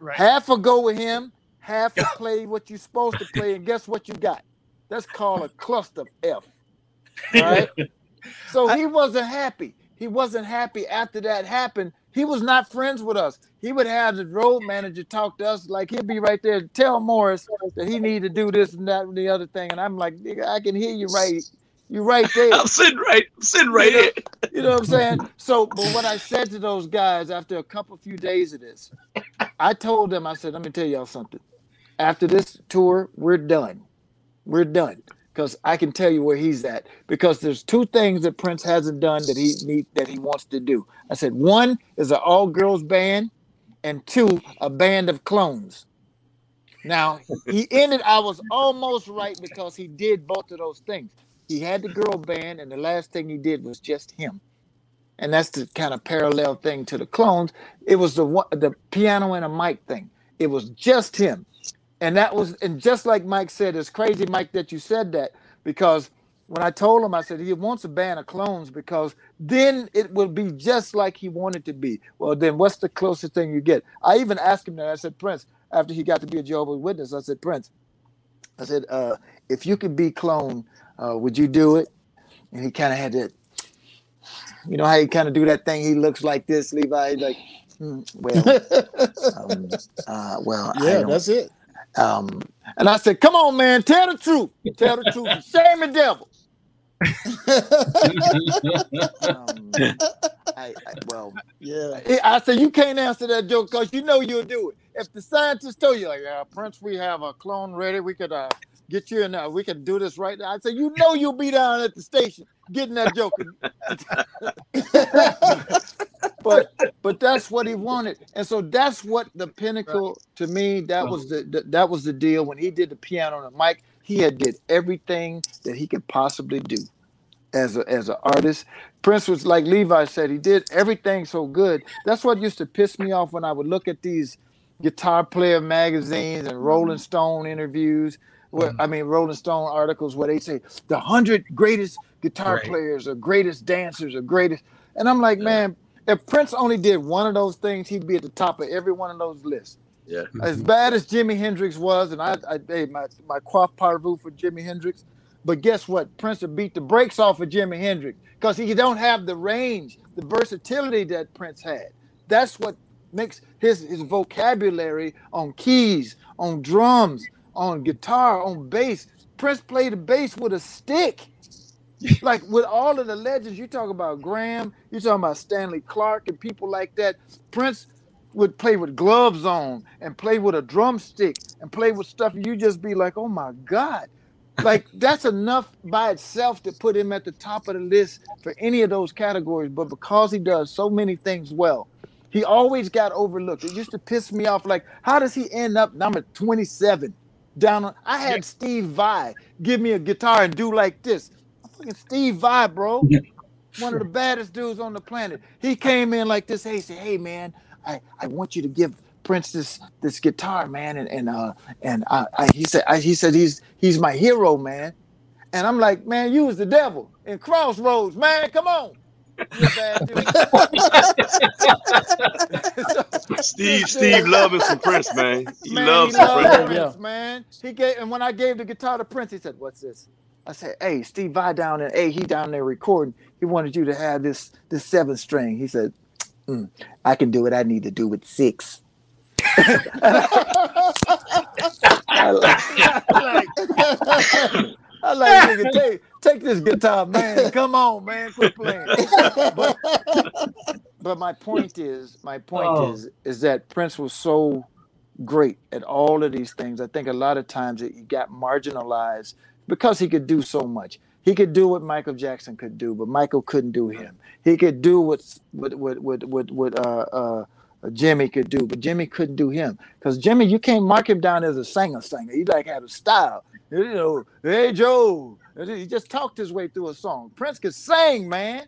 Right. half a go with him half will play what you're supposed to play and guess what you got? That's called a cluster f all right? So he wasn't happy he wasn't happy after that happened he was not friends with us he would have the road manager talk to us like he'd be right there and tell morris that he need to do this and that and the other thing and i'm like "Nigga, i can hear you right you right there I'm sitting right, I'm sitting right You know- here. you know what I'm saying? So, but what I said to those guys after a couple few days of this, I told them, I said, let me tell y'all something. After this tour, we're done. We're done. Because I can tell you where he's at. Because there's two things that Prince hasn't done that he need that he wants to do. I said one is an all girls band, and two, a band of clones. Now he ended. I was almost right because he did both of those things. He had the girl band, and the last thing he did was just him. And that's the kind of parallel thing to the clones. It was the the piano and a mic thing. It was just him, and that was and just like Mike said, it's crazy, Mike, that you said that because when I told him, I said he wants a band of clones because then it will be just like he wanted to be. Well, then what's the closest thing you get? I even asked him that. I said, Prince, after he got to be a Jehovah's Witness, I said, Prince, I said, uh, if you could be clone, uh, would you do it? And he kind of had that, you know how he kind of do that thing. He looks like this, Levi. He's like, "Hmm, well, um, uh, well, yeah, that's it. Um, and I said, "Come on, man, tell the truth. Tell the truth. Shame the devil." um, I, I, well, Yeah. I said you can't answer that joke because you know you'll do it. If the scientist told you, like, uh, Prince, we have a clone ready, we could uh, get you in. Uh, we can do this right now. I said, you know, you'll be down at the station getting that joke. but but that's what he wanted, and so that's what the pinnacle to me. That was the, the that was the deal when he did the piano and the mic. He had did everything that he could possibly do as a as an artist. Prince was like Levi said, he did everything so good. That's what used to piss me off when I would look at these guitar player magazines and Rolling Stone interviews. Where I mean Rolling Stone articles where they say the hundred greatest guitar Right. players or greatest dancers or greatest, and I'm like, man, if Prince only did one of those things, he'd be at the top of every one of those lists. Yeah. As mm-hmm. bad as Jimi Hendrix was, and I, I hey, my my quaff parvu for Jimi Hendrix, but guess what? Prince would beat the brakes off of Jimi Hendrix because he don't have the range, the versatility that Prince had. That's what makes his his vocabulary on keys, on drums, on guitar, on bass. Prince played the bass with a stick. Like with all of the legends, you talk about Graham, you talking about Stanley Clarke and people like that. Prince would play with gloves on and play with a drumstick and play with stuff. You just be like, oh my God. Like that's enough by itself to put him at the top of the list for any of those categories. But because he does so many things well, he always got overlooked. It used to piss me off. Like, how does he end up number 27 down on? I had Steve Vai give me a guitar and do like this. Fucking Steve Vai, bro. One of the baddest dudes on the planet. He came in like this. Hey, he said, "Hey, man, I, I want you to give Prince this this guitar, man." And and uh and I, I he said I, he said he's he's my hero, man. And I'm like, man, you was the devil in Crossroads, man. Come on. You a bad dude. Steve, Steve loving some Prince, man. He man, loves he some Prince. Prince, man. He gave, and when I gave the guitar to Prince, he said, "What's this?" I said, "Hey, Steve Vai down there. Hey, he down there recording. He wanted you to have this this seven string." He said, "Mm, "I can do what I need to do with six. I like, I like, I like nigga, take, take this guitar, man. Come on, man. Quit playing. But, but my point is, my point Oh. is, is that Prince was so great at all of these things. I think a lot of times that he got marginalized because he could do so much. He could do what Michael Jackson could do, but Michael couldn't do him. He could do what what what what what, what uh, uh, Jimmy could do, but Jimmy couldn't do him because Jimmy, you can't mark him down as a singer. Singer, he like had a style. You know, hey Joe, he just talked his way through a song. Prince could sing, man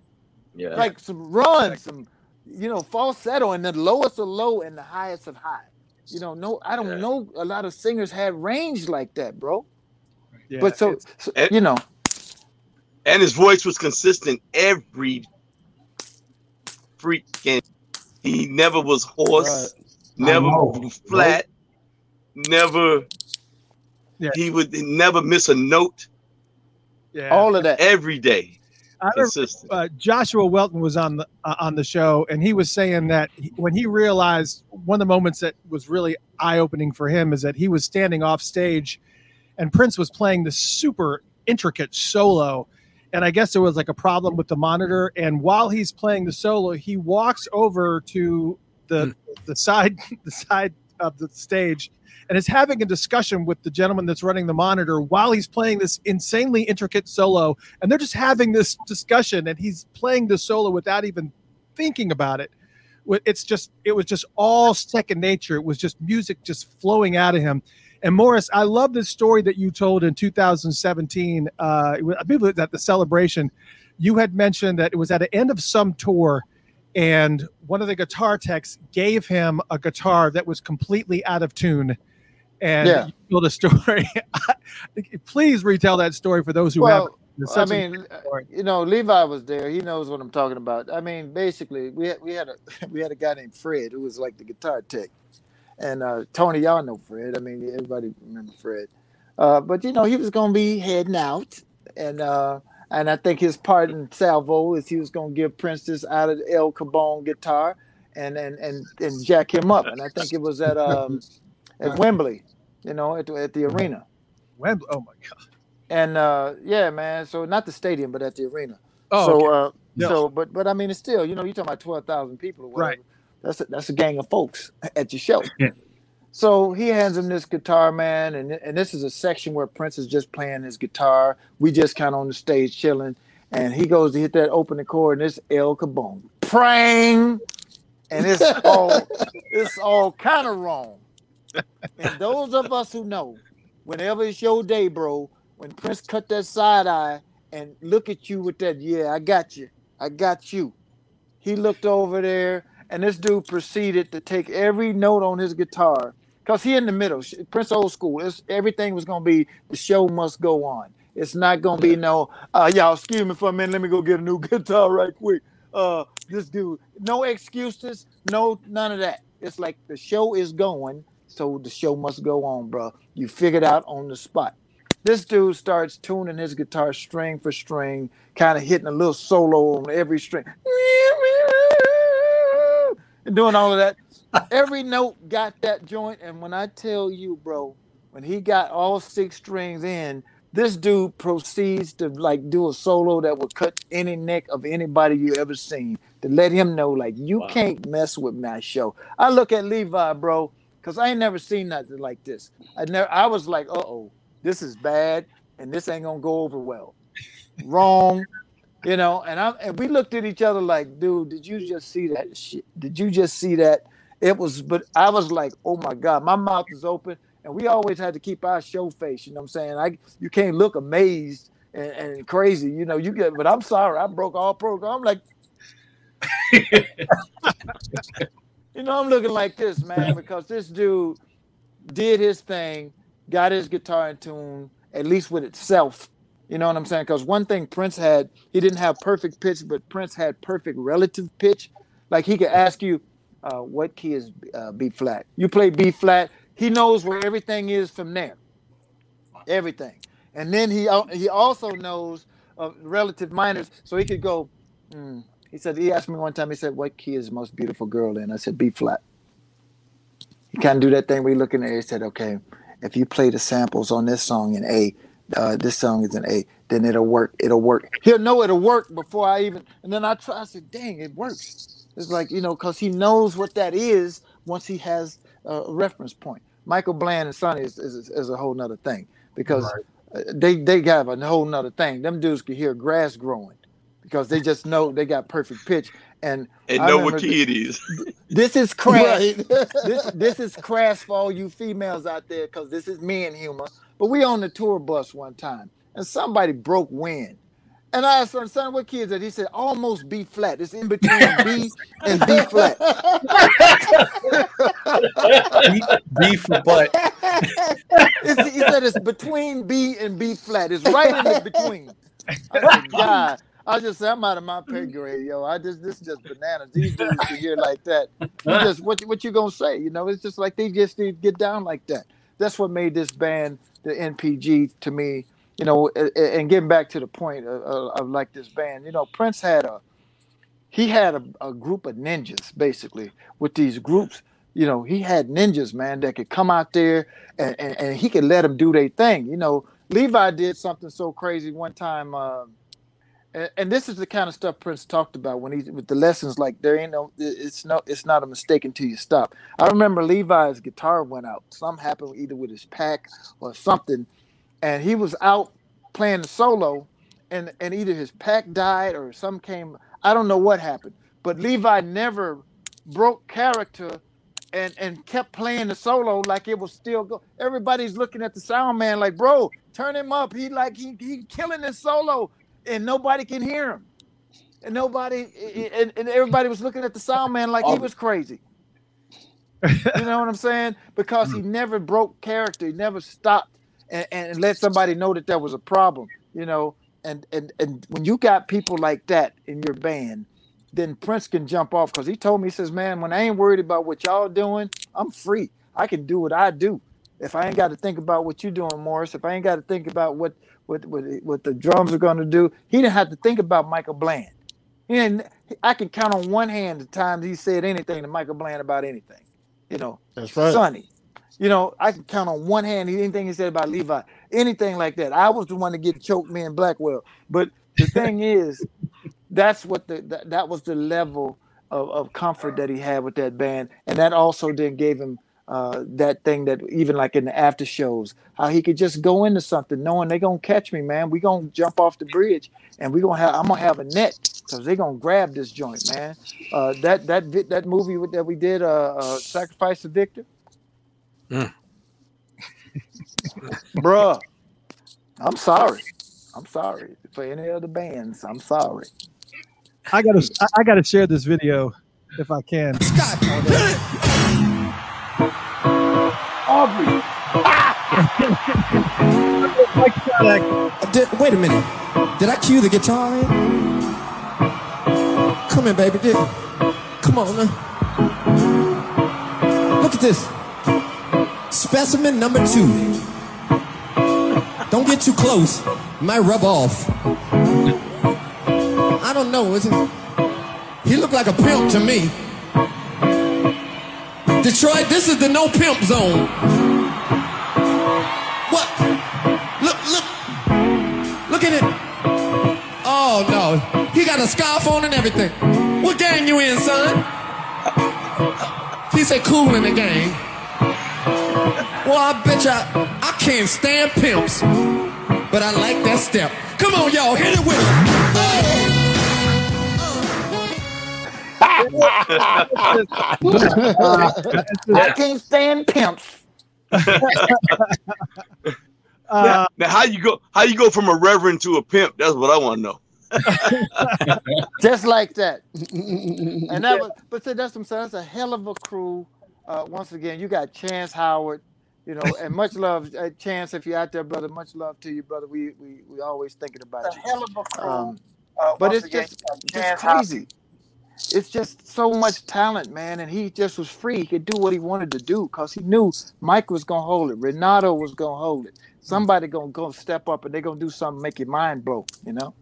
Yeah. like some runs, some you know falsetto, and the lowest of low and the highest of high. You know, no, I don't Yeah. know a lot of singers had range like that, bro. Yeah, but so, so, And- you know, and his voice was consistent every freaking. He never was hoarse, never know, flat, never. Yeah. He would never miss a note yeah. all of that. every day. I remember, uh, Joshua Welton was on the uh, on the show, and he was saying that he, when he realized one of the moments that was really eye opening for him is that he was standing off stage, and Prince was playing this super intricate solo, and I guess there was like a problem with the monitor, and while he's playing the solo, he walks over to the the side the side of the stage and is having a discussion with the gentleman that's running the monitor while he's playing this insanely intricate solo. And they're just having this discussion and he's playing the solo without even thinking about it. It's just it was just all second nature. It was just music just flowing out of him. And morris i love this story that you told in 2017 uh i believe it was at the celebration. You had mentioned that it was at the end of some tour and one of the guitar techs gave him a guitar that was completely out of tune and Yeah. you told a story please retell that story for those who Well, haven't I mean, you know, Levi was there. He knows what I'm talking about. I mean, basically, we had, we had a we had a guy named Fred who was like the guitar tech, and uh, Tony, y'all know Fred. I mean, everybody remember Fred. Uh, but you know, he was gonna be heading out, and uh, and I think his part in Salvo is he was gonna give Prince this out of El Cabone guitar, and and and and jack him up. And I think it was at um at Wembley. you know, at the, at the arena. Wembley. Oh my god. And uh, yeah, man. So not the stadium, but at the arena. Oh, so okay. uh, No. so but but I mean, it's still you know you're talking about twelve thousand people or whatever. Right. That's a, that's a gang of folks at your show. Yeah. So he hands him this guitar, man, and and this is a section where Prince is just playing his guitar. We just kind of on the stage chilling, and he goes to hit that opening chord, and it's El Cabone, prang, and it's all it's all kind of wrong. And those of us who know, whenever it's your day, bro, when Prince cut that side eye and look at you with that, yeah, I got you, I got you. He looked over there, and this dude proceeded to take every note on his guitar, cause he in the middle. Prince old school. It's, everything was gonna be the show must go on. It's not gonna be no, uh, y'all excuse me for a minute. Let me go get a new guitar right quick. Uh, this dude, no excuses, no none of that. It's like the show is going, so the show must go on, bro. You figured out on the spot. This dude starts tuning his guitar string for string, kind of hitting a little solo on every string, and doing all of that. Every note got that joint, and when I tell you, bro, when he got all six strings in, this dude proceeds to like do a solo that would cut any neck of anybody you ever seen to let him know like you Wow. can't mess with my show. I look at Levi, bro, because I ain't never seen nothing like this. I never I was like, uh oh, this is bad, and this ain't gonna go over well. Wrong. You know, and I and we looked at each other like, dude, did you just see that shit? Did you just see that? It was, but I was like, oh my god, my mouth is open, and we always had to keep our show face. You know what I'm saying? I you can't look amazed and, and crazy. You know, you get, but I'm sorry, I broke all program. I'm like, you know, I'm looking like this, man, because this dude did his thing, got his guitar in tune, at least with itself. You know what I'm saying? Because one thing Prince had, he didn't have perfect pitch, but Prince had perfect relative pitch. Like he could ask you, uh, what key is uh, B flat? You play B flat. He knows where everything is from there. Everything. And then he he also knows of relative minors, so he could go. hmm. He said he asked me one time. He said, "What key is the most beautiful girl in?" I said, "B flat." He kind of do that thing where you look in there. He said, "Okay, if you play the samples on this song in A, uh, this song is in A, then it'll work. It'll work. He'll know it'll work before I even." And then I try. I said, "Dang, it works." It's like you know, because he knows what that is once he has uh, a reference point. Michael Bland and Sonny is, is, is a whole nother thing because uh, they they have a whole nother thing. Them dudes can hear grass growing because they just know they got perfect pitch. And And I know what key it is. this is crass. Right. this this is crass for all you females out there because this is men humor. But we on the tour bus one time and somebody broke wind. And I asked him, son, what key is that? He said, almost B flat. It's in between B and B flat. B, B for butt. It's, he said it's between B and B flat. It's right in the between. I said, God. I just said I'm out of my pay grade, yo. I just this is just bananas. These dudes can hear like that. You just what what you gonna say? You know, it's just like they just need to get down like that. That's what made this band the NPG to me. You know, and getting back to the point of, of, like this band, you know, Prince had a he had a, a group of ninjas basically with these groups. You know, he had ninjas, man, that could come out there and, and, and he could let them do their thing. You know, Levi did something so crazy one time. Um, and, and this is the kind of stuff Prince talked about when he with the lessons. Like there ain't no, it's no, it's not a mistake until you stop. I remember Levi's guitar went out. Something happened either with his pack or something, and he was out playing the solo, and and either his pack died or some came. I don't know what happened, but Levi never broke character. And, and kept playing the solo like it was still go. Everybody's looking at the sound man like, bro, turn him up. He like he he killing his solo and nobody can hear him. And nobody and, and everybody was looking at the sound man like he oh. was crazy. You know what I'm saying? Because he hmm. never broke character, he never stopped and, and let somebody know that there was a problem, you know. And and and when you got people like that in your band, then Prince can jump off because he told me, he says, Man, when I ain't worried about what y'all doing, I'm free. I can do what I do. If I ain't got to think about what you're doing, Morris, if I ain't got to think about what what what, what the drums are going to do, he didn't have to think about Michael Bland. And I can count on one hand the times he said anything to Michael Bland about anything. You know, That's right. Sonny, You know, I can count on one hand anything he said about Levi, anything like that. I was the one to get choked me in Blackwell. But the thing is, that's what the that, that was the level of, of comfort that he had with that band. And that also then gave him uh, that thing that even like in the after shows, how he could just go into something knowing they're gonna catch me, man. We gonna jump off the bridge and we gonna have I'm gonna have a net because they're gonna grab this joint, man. Uh, that that that movie that we did, uh, uh, Sacrifice of Victor, Mm. bruh. I'm sorry. I'm sorry for any other bands. I'm sorry. I gotta I, I gotta share this video if I can. Aubrey. Mike Scott act- Did, wait a minute. Did I cue the guitar in? Come in, baby. Did, come on now. Look at this. Specimen number two. Don't get too close. Might rub off. I don't know. Is it? He looked like a pimp to me. Detroit, this is the no pimp zone. What? Look, look. Look at it. Oh no. He got a scarf on and everything. What gang you in, son? He said cool in the gang. Well, I bet you I, I can't stand pimps. But I like that step. Come on, y'all, hit it with it. I can't stand pimps. Uh, now, how you go? How you go from a reverend to a pimp? That's what I want to know. just like that. And that was, but see, that's what I'm saying. That's a hell of a crew. Uh, once again, you got Chance Howard, you know, and much love, uh, Chance. If you're out there, brother, much love to you, brother. We we we always thinking about you. hell of a crew. Um, Uh, but it's again, just, you just Chance Howard. crazy. It's just so much talent, man, and he just was free. He could do what he wanted to do because he knew Mike was gonna hold it, Renato was gonna hold it. Somebody gonna go step up and they're gonna do something make your mind blow. You know.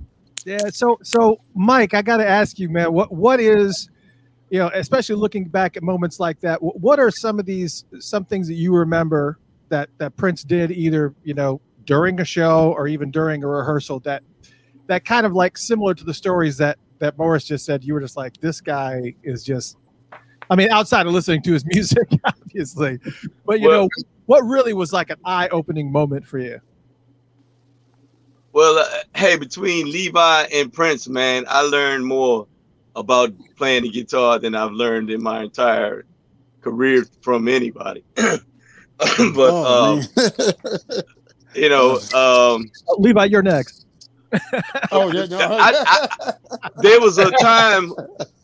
Yeah. So, so Mike, I got to ask you, man, what what is, you know, especially looking back at moments like that, what are some of these some things that you remember that that Prince did either you know during a show or even during a rehearsal that that kind of like similar to the stories that that Morris just said. You were just like, this guy is just. I mean, outside of listening to his music, obviously, but you Well- know, what really was like an eye-opening moment for you? Well, uh, hey, between Levi and Prince, man, I learned more about playing the guitar than I've learned in my entire career from anybody. but Oh, um, you know, um, Uh, Levi, you're next. oh, yeah, no. I- there was a time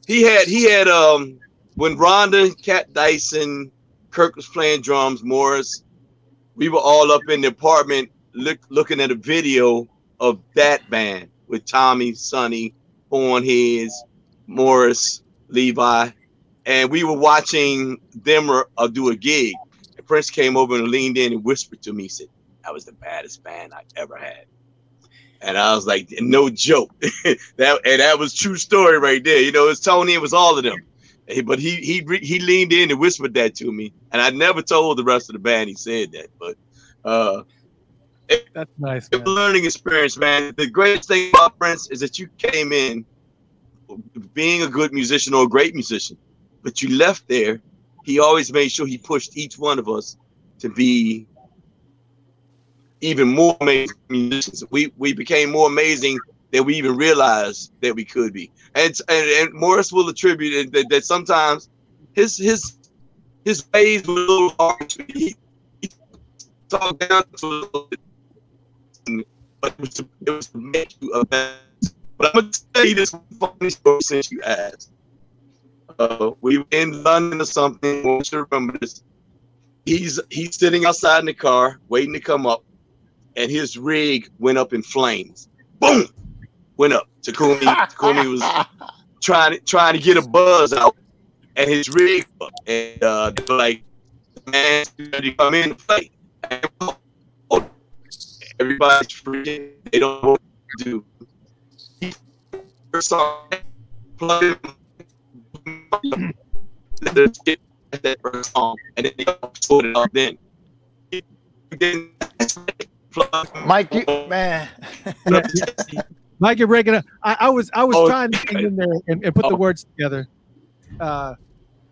he had he had um when Rhonda, Kat Dyson, Kirk was playing drums, Morris, we were all up in the apartment look, looking at a video of that band with Tommy, Sonny, Hornheads, Morris, Levi, and we were watching them uh, do a gig. And Prince came over and leaned in and whispered to me, he said, That was the baddest band I ever had. And I was like, no joke. that and that was true story right there. You know, it's Tony, it was all of them. But he he he leaned in and whispered that to me, and I never told the rest of the band he said that. But uh, That's nice. it was a learning experience, man. The greatest thing about Prince is that you came in being a good musician or a great musician, but you left there. He always made sure he pushed each one of us to be even more amazing musicians. We we became more amazing than we even realized that we could be. And and, and Morris will attribute that, that sometimes his his his ways were a little hard. to- He, he talked down to a little bit, but it was to, it was to make you a better. But I'm gonna tell you this funny story since you asked. Uh, we were in London or something. I want you to remember this. He's he's sitting outside in the car waiting to come up, and his rig went up in flames. Boom, went up. Takumi Takumi was trying to trying to get a buzz out, and his rig up, and uh, like, "Man, you to come in and play?" And, oh, everybody's freaking. They don't know what to do. He first song, plug it, let us get that first song, and then they sort it up then. didn't. Mike, you, man. Mike, you're breaking up. I, I was I was Oh, trying to hang in there and, and put the Oh. words together, uh,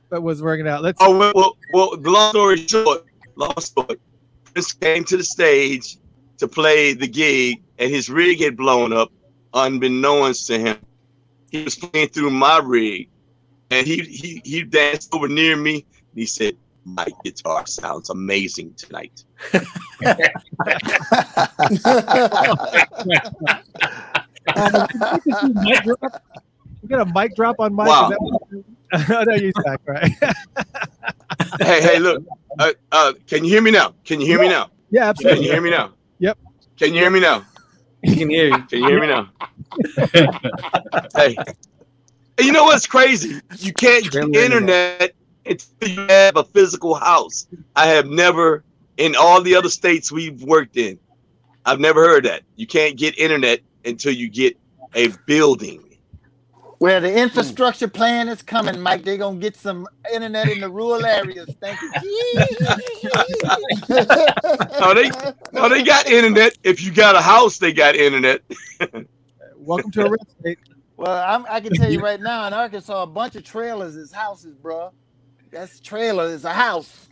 but was working out. Let's. Oh well, well, well, the long story short, long story. Prince came to the stage to play the gig, and his rig had blown up, unbeknownst to him. He was playing through my rig, and he he he danced over near me. And he said, "My guitar sounds amazing tonight." mic drop? We got a mic drop on Mike. Wow. Is that- you back, right? hey, hey, look, uh, uh, can you hear me now? Can you hear me now? yeah, absolutely. Can you hear me now? Yep. Can you hear me now? He can hear you. Can you hear me now? Hey. You know what's crazy? You can't get internet until you have a physical house. I have never, in all the other states we've worked in, I've never heard that. You can't get internet until you get a building. Well, the infrastructure plan is coming, Mike. They're gonna get some internet in the rural areas. Thank you. No, they no, they got internet. If you got a house, they got internet. Welcome to a red state. Well, I'm, I can tell you right now, in Arkansas, a bunch of trailers is houses, bro. That's trailer is a house.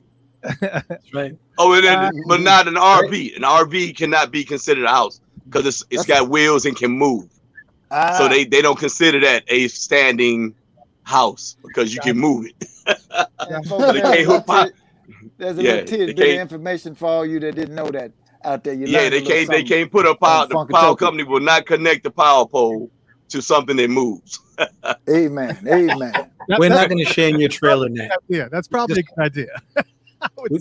That's right. Oh, and then, but not an RV. An RV cannot be considered a house because it's it's got wheels and can move. Ah, So they, they don't consider that a standing house because you can move it. and folks, So they there's a can't hook pop- There's a Yeah, little tidbit of information for all you that didn't know that out there. You yeah, they can't they can't put a power the power Token. company will not connect the power pole to something that moves. Amen. Amen. We're not going to share in your trailer net. Yeah, that's probably a good idea. We,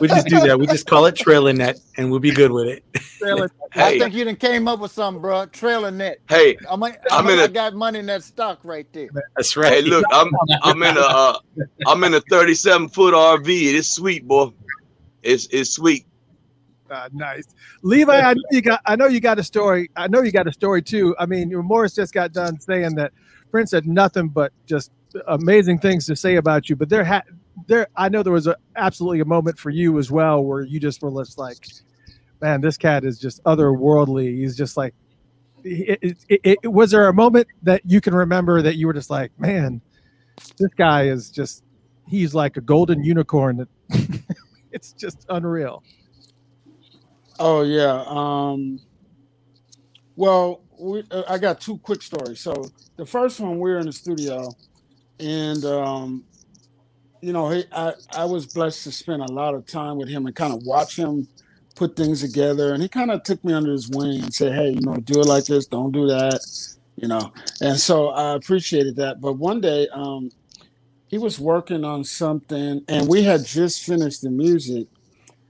we just do that. We just call it trailer net, and we'll be good with it. trailer- I think you done came up with something, bro. Trailer net. hey, I'm, I, I'm in I a- got money in that stock right there. That's right. hey, right. look, I'm I'm in a uh, I'm in a 37 foot RV. It's sweet, boy. It's it's sweet. Uh, nice, Levi. I know you got. I know you got a story. I know you got a story too. I mean, Morris just got done saying that Prince had nothing but just amazing things to say about you. But there had there. I know there was a, absolutely a moment for you as well where you just were just like, man, this cat is just otherworldly. He's just like. It, it, it, it, was there a moment that you can remember that you were just like, man, this guy is just he's like a golden unicorn. That it's just unreal. Oh yeah. Um, well, we, uh, I got two quick stories. So the first one, we were in the studio, and um, you know, he, I I was blessed to spend a lot of time with him and kind of watch him put things together. And he kind of took me under his wing and said, "Hey, you know, do it like this. Don't do that." You know, and so I appreciated that. But one day, um, he was working on something, and we had just finished the music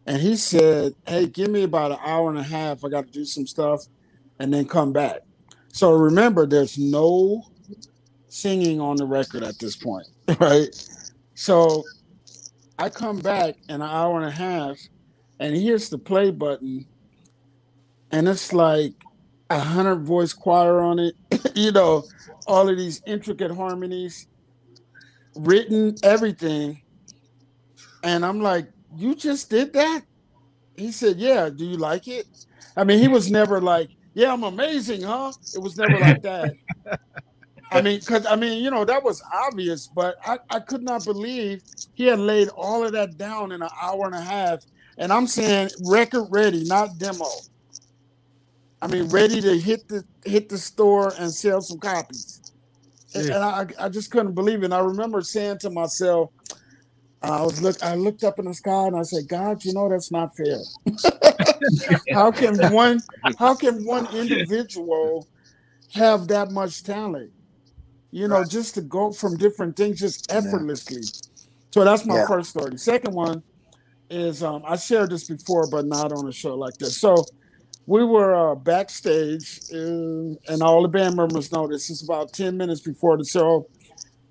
and he said, "Hey, give me about an hour and a half. I got to do some stuff, and then come back." So remember, there's no singing on the record at this point, right? So I come back in an hour and a half, and he hits the play button, and it's like a hundred voice choir on it. you know, all of these intricate harmonies, written everything, and I'm like you just did that? He said, Yeah, do you like it? I mean, he was never like, Yeah, I'm amazing, huh? It was never like that. I mean, because I mean, you know, that was obvious, but I, I could not believe he had laid all of that down in an hour and a half. And I'm saying record ready, not demo. I mean, ready to hit the hit the store and sell some copies. And, and I, I just couldn't believe it. And I remember saying to myself, I was look. I looked up in the sky and I said, "God, you know that's not fair. how can one? How can one individual have that much talent? You know, just to go from different things just effortlessly. So that's my Yeah. first story. Second one is um, I shared this before, but not on a show like this. So we were uh, backstage, and, and all the band members know this. It's about ten minutes before the show.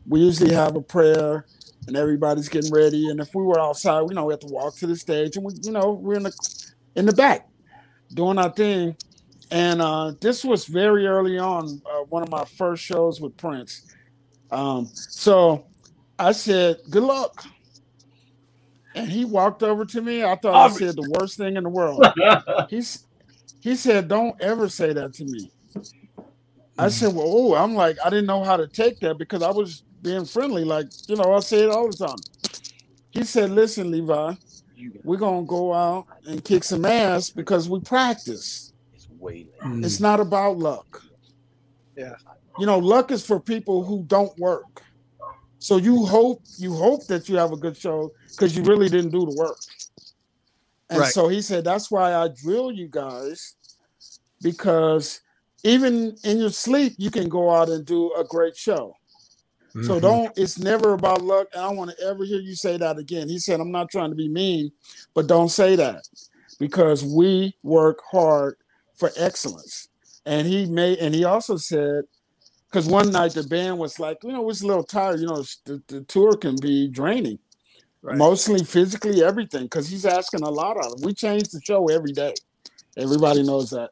We usually have a prayer and everybody's getting ready. And if we were outside, you know, we have to walk to the stage, and we, you know, we're in the in the back doing our thing. And uh, this was very early on, uh, one of my first shows with Prince. Um, so I said, "Good luck." and he walked over to me. I thought I said the worst thing in the world. He's he said, "Don't ever say that to me." I said, "Well, oh, I'm like, I didn't know how to take that because I was being friendly, like you know, I say it all the time." He said, "Listen, Levi, we're gonna go out and kick some ass because we practice. It's way late. Mm. It's not about luck. Yeah. You know, luck is for people who don't work. So you hope you hope that you have a good show because you really didn't do the work. And Right. so he said, that's why I drill you guys because even in your sleep, you can go out and do a great show. So Mhm. don't, it's never about luck. And I don't want to ever hear you say that again. He said, I'm not trying to be mean, but don't say that because we work hard for excellence. And he made, and he also said, because one night the band was like, you know, was a little tired. You know, the, the tour can be draining, Right. mostly physically, everything, because he's asking a lot of them. We change the show every day. Everybody knows that.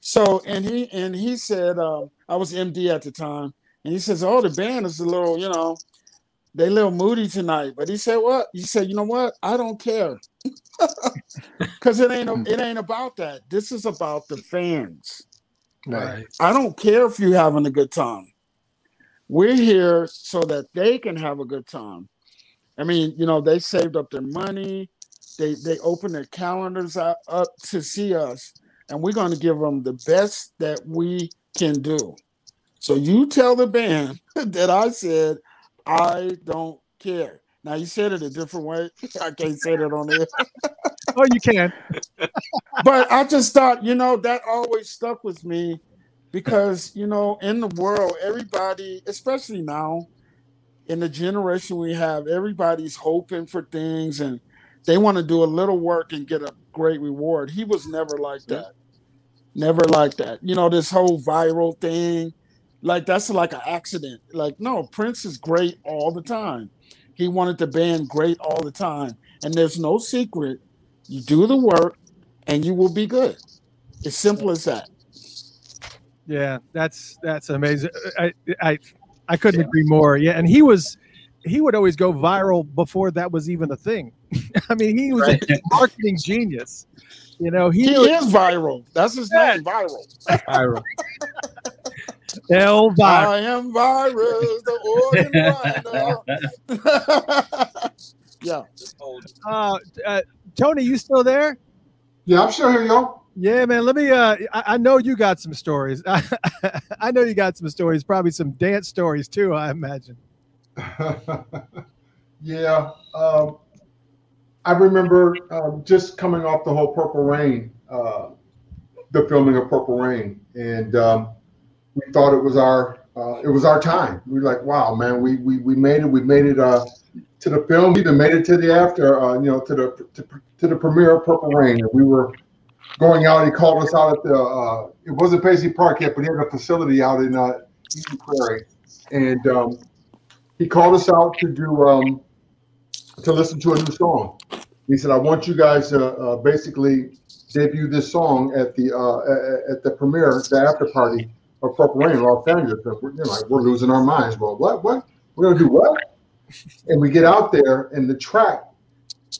So, and he and he said, um, I was MD at the time, and he says, "Oh, the band is a little, you know, they a little moody tonight." But he said, "What?" He said, "You know what? I don't care, because it ain't it ain't about that. This is about the fans." Right. I don't care if you're having a good time. We're here so that they can have a good time. I mean, you know, they saved up their money. They they open their calendars up, up to see us, and we're going to give them the best that we can do. So you tell the band that I said I don't care. Now you said it a different way. I can't say that on air. Oh, you can. but I just thought, you know, that always stuck with me because, you know, in the world, everybody, especially now, in the generation we have, everybody's hoping for things and they want to do a little work and get a great reward. He was never like that. Never like that. You know, this whole viral thing, like that's like an accident. Like, no, Prince is great all the time. He wanted the band great all the time. And there's no secret. You do the work and you will be good. It's simple as that. Yeah, that's that's amazing. I I I couldn't agree more. Yeah, and he was he would always go viral before that was even a thing. I mean, he was a marketing genius. You know, he, He was is viral. That's his Yeah. name, viral. viral. El viral. I am virus, the organ grinder. yeah. Uh, uh, Tony, you still there? Yeah, I'm still here, yo. Yeah, man. Let me. Uh, I, I know you got some stories. I know you got some stories. Probably some dance stories too. I imagine. yeah, um, I remember um, just coming off the whole Purple Rain, uh, the filming of Purple Rain, and um, we thought it was our uh, it was our time. We were like, wow, man, we we, we made it. We made it uh, to the film. We even made it to the after, uh, you know, to the to, to the premiere of Purple Rain, and we were going out. He called us out at the. Uh, it wasn't Paisley Park yet, but he had a facility out in uh, Eden Prairie, and um, he called us out to do um, to listen to a new song. He said, "I want you guys to uh, basically debut this song at the at the premiere, the after party of Purple Rain in Los Angeles." We're, you know, like, we're losing our minds. Well, what? What? We're gonna do what? And we get out there, and the track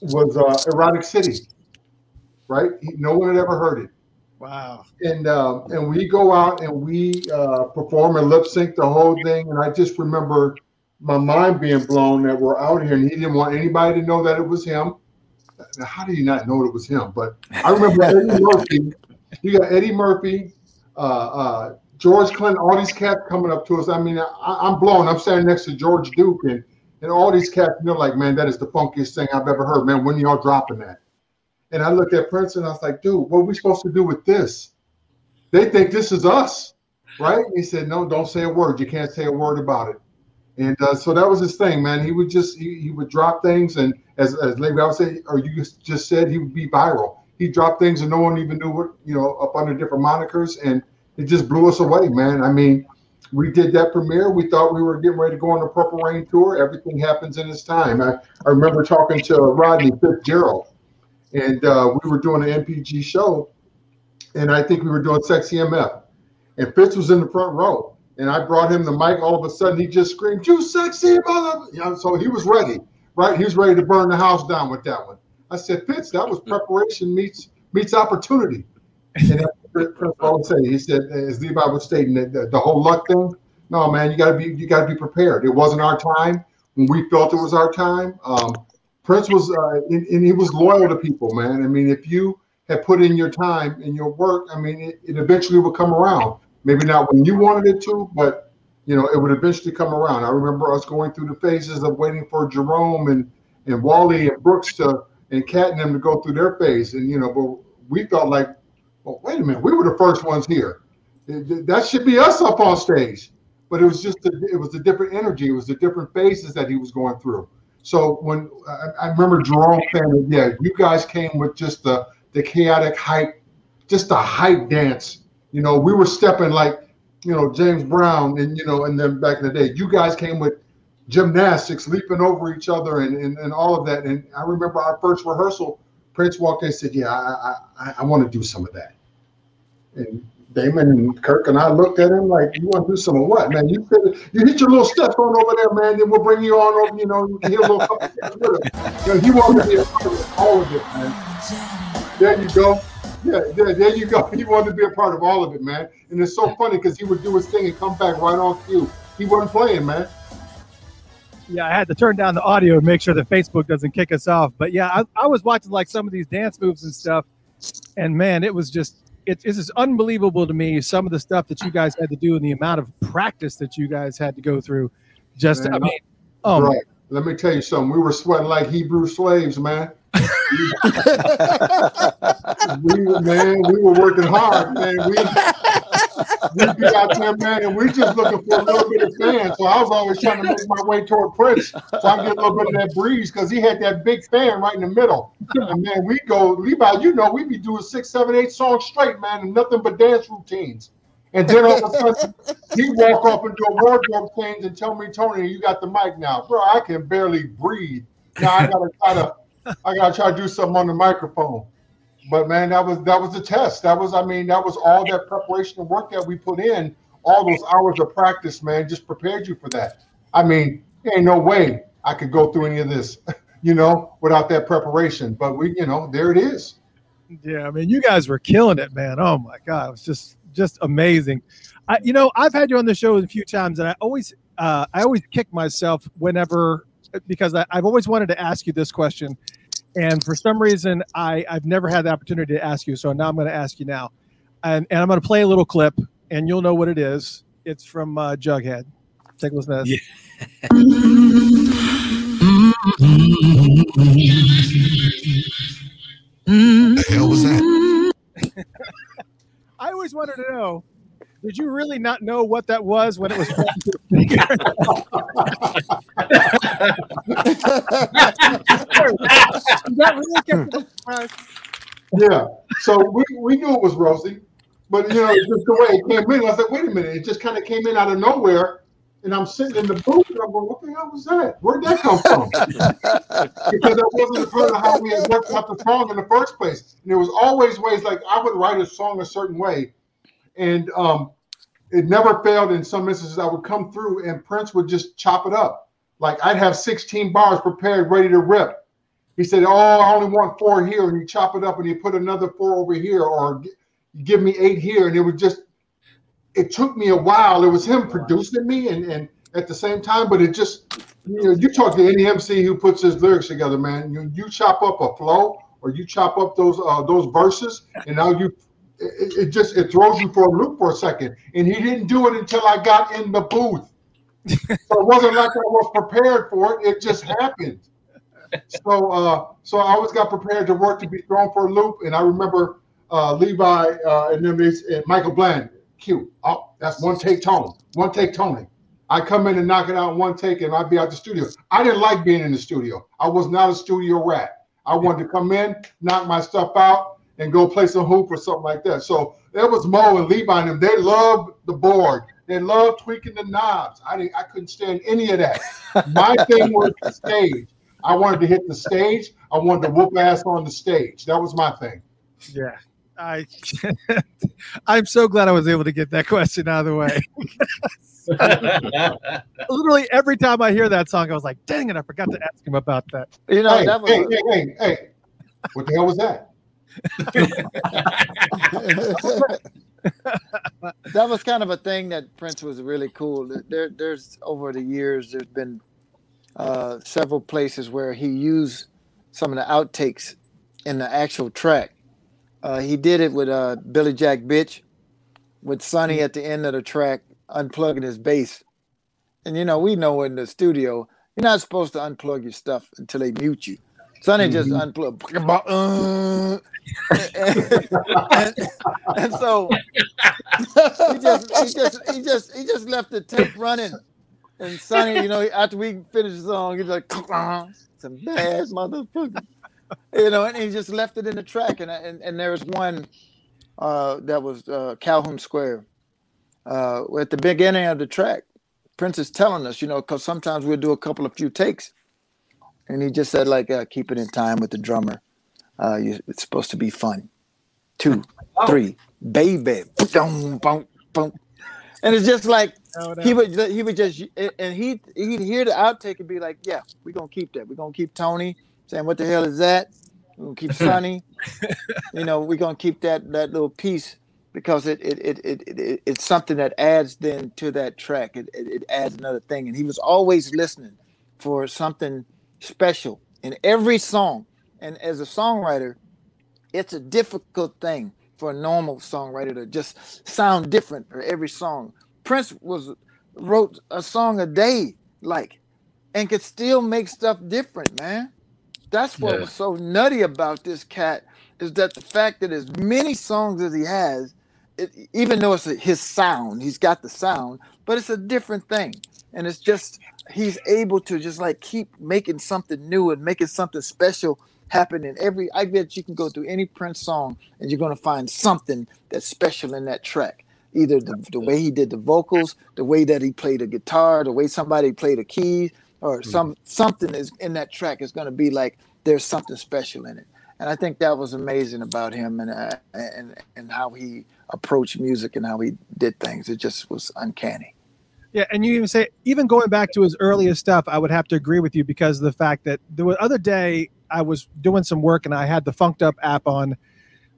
was uh, "Erotic City." Right? He- No one had ever heard it Wow. and um, and we go out and we uh, perform and lip sync the whole thing. And I just remember my mind being blown that we're out here, and he didn't want anybody to know that it was him. How do you not know it was him? But I remember Eddie Murphy. You got Eddie Murphy, uh, uh, George Clinton, all these cats coming up to us. I mean, I, I'm blown. I'm standing next to George Duke and and all these cats. And they're like, man, that is the funkiest thing I've ever heard. Man, when y'all dropping that? And I looked at Prince and I was like, dude, what are we supposed to do with this? They think this is us, right? He said, no, don't say a word. You can't say a word about it. And uh, so that was his thing, man. He would just he, he would drop things, and as as Levi would say, or you just said, he would be viral. He dropped things, and no one even knew what you know up under different monikers, and it just blew us away, man. I mean, we did that premiere. We thought we were getting ready to go on the Purple Rain tour. Everything happens in its time. I, I remember talking to Rodney Fitzgerald, and uh, we were doing an NPG show, and I think we were doing Sexy MF, and Fitz was in the front row, and I brought him the mic. All of a sudden, he just screamed, "You sexy mother!" You know, so he was ready, right? He was ready to burn the house down with that one. I said, Fitz, that was preparation meets meets opportunity. And Prince always say, he said, as Levi was stating, that the, the whole luck thing. No, man, you got to be you got to be prepared. It wasn't our time when we felt it was our time. Um, Prince was, uh, and, and, he was loyal to people, man. I mean, if you had put in your time and your work, I mean, it, it eventually would come around. Maybe not when you wanted it to, but you know, it would eventually come around. I remember us going through the phases of waiting for Jerome and and Wally and Brooks to and Cat and them to go through their phase, and you know, but we felt like, well, wait a minute, we were the first ones here. That should be us up on stage but it was just a, it was a different energy. It was the different phases that he was going through. So when I, I remember Jerome saying, "Yeah, you guys came with just the the chaotic hype, just the hype dance." You know, we were stepping like you know James Brown, and you know, and then back in the day, you guys came with gymnastics, leaping over each other, and and, and all of that. And I remember our first rehearsal. Prince walked in and said, "Yeah, I I, I want to do some of that." And Damon and Kirk and I looked at him like, "You want to do some of what, man? You you hit your little steps on over there, man. Then we'll bring you on over. You know, you can a little. You he wanted to be a part of all of it, man. There you go. Yeah, there, there you go. He wanted to be a part of all of it, man. And it's so funny because he would do his thing and come back right on cue. He wasn't playing, man. Yeah, I had to turn down the audio and make sure that Facebook doesn't kick us off. But yeah, I, I was watching like some of these dance moves and stuff, and man, it was just it, it is unbelievable to me some of the stuff that you guys had to do and the amount of practice that you guys had to go through. Just, man, I mean, oh, right. Let me tell you something. We were sweating like Hebrew slaves, man. we, man, we were working hard, man. We, we be out there, man, and we just looking for a little bit of fan. So I was always trying to make my way toward Prince so I get a little bit of that breeze because he had that big fan right in the middle. And man, we go, Levi, you know, we be doing six, seven, eight songs straight, man, and nothing but dance routines. And then all of a sudden, he walk up do a wardrobe change and tell me, Tony, you got the mic now, bro. I can barely breathe. Now I gotta try to I gotta try to do something on the microphone. But man, that was that was a test. That was, I mean, that was all that preparation and work that we put in, all those hours of practice, man, just prepared you for that. I mean, ain't no way I could go through any of this, you know, without that preparation. But we, you know, there it is. Yeah, I mean, you guys were killing it, man. Oh my god, it was just just amazing. I, you know, I've had you on the show a few times, and I always, uh, I always kick myself whenever because I, I've always wanted to ask you this question, and for some reason I I've never had the opportunity to ask you. So now I'm going to ask you now, and and I'm going to play a little clip, and you'll know what it is. It's from uh, Jughead. Take a listen to this. Yeah. the hell was that? I always wanted to know did you really not know what that was when it was? yeah. So we, we knew it was Rosie, but you know, just the way it came in, I was like, wait a minute, it just kind of came in out of nowhere. And I'm sitting in the booth and I'm going, what the hell was that? Where'd that come from? because that wasn't a part of how we had worked out the song in the first place. And there was always ways like I would write a song a certain way and um, it never failed. In some instances, I would come through and Prince would just chop it up. Like I'd have 16 bars prepared, ready to rip. He said, "Oh, I only want four here," and you chop it up and you put another four over here, or give me eight here, and it would just. It took me a while. It was him producing me, and and at the same time, but it just, you know, you talk to any MC who puts his lyrics together, man. You you chop up a flow, or you chop up those uh, those verses, and now you it, it, just it throws you for a loop for a second. And he didn't do it until I got in the booth. so it wasn't like I was prepared for it. It just happened. So uh, so I always got prepared to work to be thrown for a loop. And I remember uh, Levi uh, and and Michael Bland, cute. Oh, that's one take Tony. one take Tony. I come in and knock it out one take, and I'd be out the studio. I didn't like being in the studio. I was not a studio rat. I wanted to come in, knock my stuff out, and go play some hoop or something like that. So that was Mo and Levi and them. They loved the board. They loved tweaking the knobs. I didn't, I couldn't stand any of that. My thing was the stage. I wanted to hit the stage. I wanted to whoop ass on the stage. That was my thing. Yeah. I I'm so glad I was able to get that question out of the way. Literally every time I hear that song, I was like, "Dang it, I forgot to ask him about that." You know, Hey, that was hey, hey, hey, hey. What the hell was that? that was kind of a thing that Prince was really cool. There, there's over the years, there's been uh, several places where he used some of the outtakes in the actual track. Uh, he did it with uh, Billy Jack Bitch, with Sonny at the end of the track unplugging his bass. And you know, we know in the studio, you're not supposed to unplug your stuff until they mute you. Sonny just unplugged. Uh, and, and so he just he just he just he just left the tape running. And Sonny, you know, after we finished the song, he's like, some bad motherfucker. You know, and he just left it in the track. And and, and there was one uh, that was uh, Calhoun Square. Uh, at the beginning of the track, Prince is telling us, you know, because sometimes we'll do a couple of few takes. And he just said, like, uh, keep it in time with the drummer. Uh, you, it's supposed to be fun. Two, three, baby. Boom, boom, boom. And it's just like No, no. he would he would just and he he'd hear the outtake and be like, Yeah, we're gonna keep that. We're gonna keep Tony saying, What the hell is that? We're gonna keep Sonny. you know, we're gonna keep that that little piece because it it it, it, it it's something that adds then to that track. It, it it adds another thing. And he was always listening for something special in every song. And as a songwriter, it's a difficult thing for a normal songwriter to just sound different for every song. Prince was wrote a song a day, like, and could still make stuff different, man. That's what Yeah. was so nutty about this cat is that the fact that as many songs as he has, it, even though it's a, his sound, he's got the sound, but it's a different thing, and it's just he's able to just like keep making something new and making something special happen in every. I bet you can go through any Prince song and you're gonna find something that's special in that track. Either the, the way he did the vocals, the way that he played the guitar, the way somebody played a key, or some something is in that track is gonna be like there's something special in it. And I think that was amazing about him and uh, and and how he approached music and how he did things. It just was uncanny. Yeah, and you even say even going back to his earliest stuff, I would have to agree with you because of the fact that the other day I was doing some work and I had the Funked Up app on,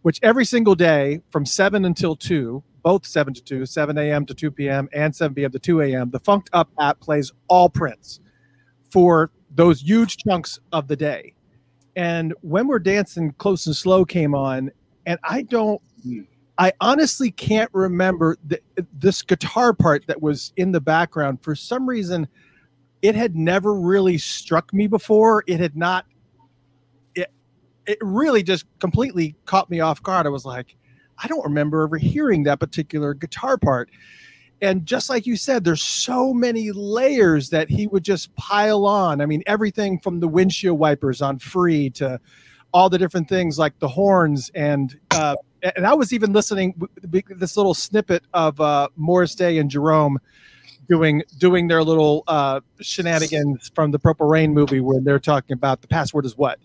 which every single day from seven until two, both seven to two, seven a.m. to two p.m. and seven p.m. to two a.m. The Funked Up app plays all Prince for those huge chunks of the day. And when we're dancing, close and slow came on, and I don't hmm. I honestly can't remember the, this guitar part that was in the background. For some reason, it had never really struck me before. It had not. It it really just completely caught me off guard. I was like, I don't remember ever hearing that particular guitar part. And just like you said, there's so many layers that he would just pile on. I mean, everything from the windshield wipers on free to all the different things like the horns and uh, and I was even listening this little snippet of uh, Morris Day and Jerome doing doing their little uh, shenanigans from the Purple Rain movie when they're talking about the password is what.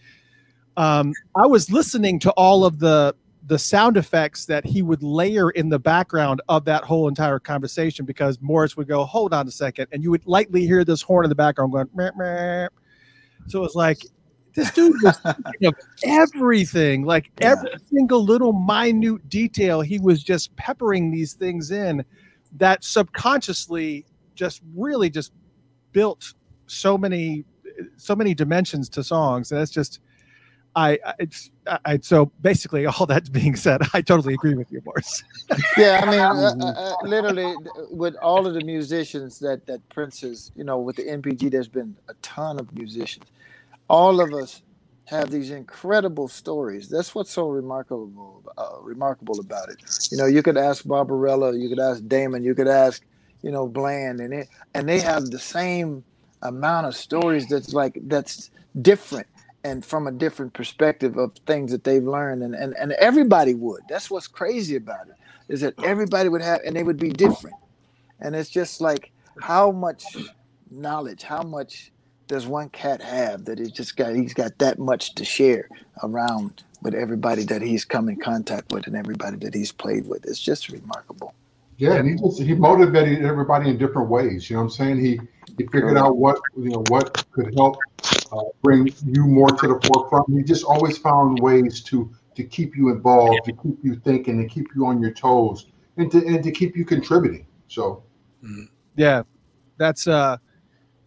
Um, I was listening to all of the the sound effects that he would layer in the background of that whole entire conversation because Morris would go, "Hold on a second, and you would lightly hear this horn in the background going. "Meow, meow." So it was like this dude was thinking of everything, like every single little minute detail. He was just peppering these things in that subconsciously just really just built so many so many dimensions to songs. And that's just I I- it's I, I so basically all that being said, I totally agree with you, Morris. Yeah, I mean, uh, uh, uh, literally, with all of the musicians that that Prince has, you know, with the NPG, there's been a ton of musicians. All of us have these incredible stories. That's what's so remarkable, uh, remarkable about it. You know, you could ask Barbarella, you could ask Damon, you could ask, you know, Bland, and it, and they have the same amount of stories that's like that's different and from a different perspective of things that they've learned and, and and everybody would that's what's crazy about it is that everybody would have and they would be different and it's just like how much knowledge how much does one cat have that he just got he's got that much to share around with everybody that he's come in contact with and everybody that he's played with. It's just remarkable. Yeah, and he just he motivated everybody in different ways. You know what I'm saying? He he figured out what you know what could help uh, bring you more to the forefront. He just always found ways to to keep you involved, to keep you thinking, to keep you on your toes, and to and to keep you contributing. So, Yeah, that's uh,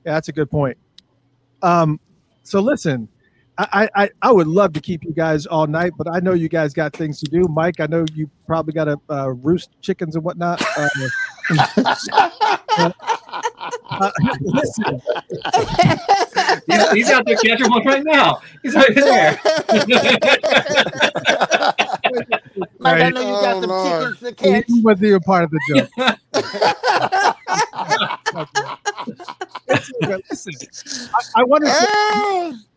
yeah, that's a good point. Um, so listen, I, I I would love to keep you guys all night, but I know you guys got things to do. Mike, I know you probably got to uh, roost chickens and whatnot. Uh, uh, listen, He's, he's out there catching one right now. He's right there. Mike, I Right. know you got Oh, some Lord. chickens to catch. he wasn't even part of the joke. listen, I, I want to say,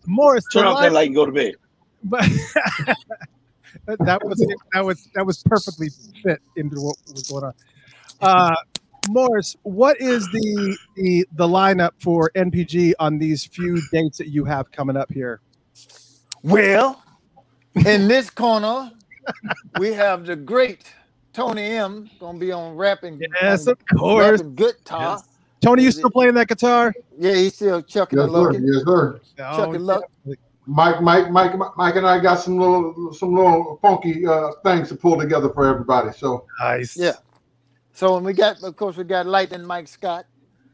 Morris. Turn off that light and go to bed. but that was that was that was perfectly fit into what was going on. Uh, Morris, what is the the the lineup for NPG on these few dates that you have coming up here? Well, in this corner, we have the great Tony M. Gonna be on rapping. Yes, on of course. rapping guitar. Tony, you still playing that guitar? Yeah, he's still chucking yes, the sir. lucky. Yes, sir. Chucking luck. Mike, Mike, Mike, Mike, and I got some little, some little funky uh, things to pull together for everybody. So Nice. Yeah. So and we got, of course, we got Lightning Mike Scott,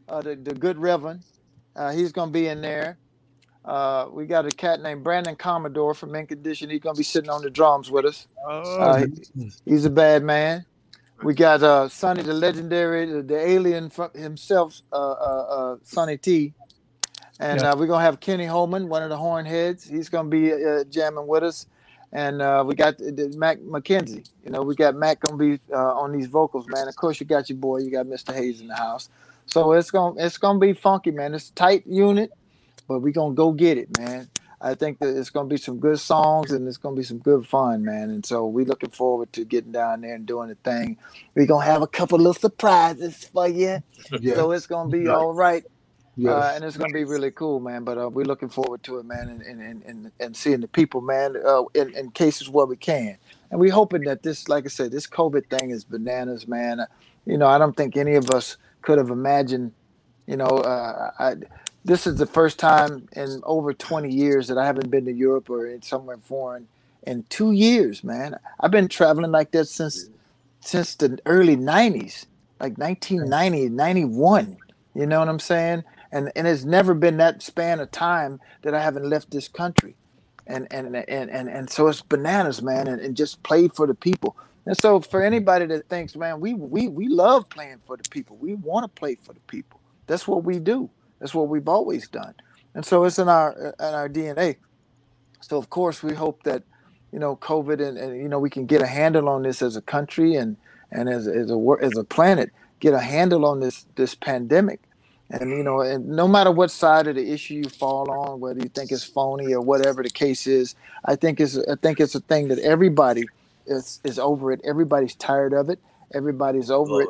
uh, the the good Reverend. Uh, he's gonna be in there. Uh, we got a cat named Brandon Commodore from In Condition. He's gonna be sitting on the drums with us. Oh, Uh, he- he's a bad man. We got uh, Sonny, the legendary, the, the alien from himself, uh, uh, uh, Sonny T. And Yeah. uh, we're gonna have Kenni Holmen, one of the horn heads. He's gonna be uh, jamming with us. And uh, we got Mac McKenzie. You know, we got Mac gonna be uh, on these vocals, man. Of course, you got your boy, you got Mr. Hayes in the house. So it's gonna it's gonna be funky, man. It's a tight unit, but we gonna go get it, man. I think that it's gonna be some good songs and it's gonna be some good fun, man. And so we looking forward to getting down there and doing the thing. We're gonna have a couple little surprises for you. yeah, So it's gonna be Nice. all right. Yes. Uh, and it's gonna be really cool, man. But uh, we're looking forward to it, man, and and, and, and, and seeing the people, man, uh, in, in cases where we can. And we're hoping that this, like I said, this COVID thing is bananas, man. You know, I don't think any of us could have imagined. You know, uh, I, this is the first time in over 20 years that I haven't been to Europe or in somewhere foreign in two years, man. I've been traveling like that since since the early 90s, like 1990, 91. You know what I'm saying? And and it's never been that span of time that I haven't left this country. And and and and, and so it's bananas, man, and, and just play for the people. And so for anybody that thinks, man, we we we love playing for the people. We want to play for the people. That's what we do. That's what we've always done. And so it's in our in our DNA. So of course we hope that you know COVID and, and you know we can get a handle on this as a country and and as as a as a planet get a handle on this this pandemic. And you know, and no matter what side of the issue you fall on, whether you think it's phony or whatever the case is, I think it's I think it's a thing that everybody is is over it. Everybody's tired of it. Everybody's over it.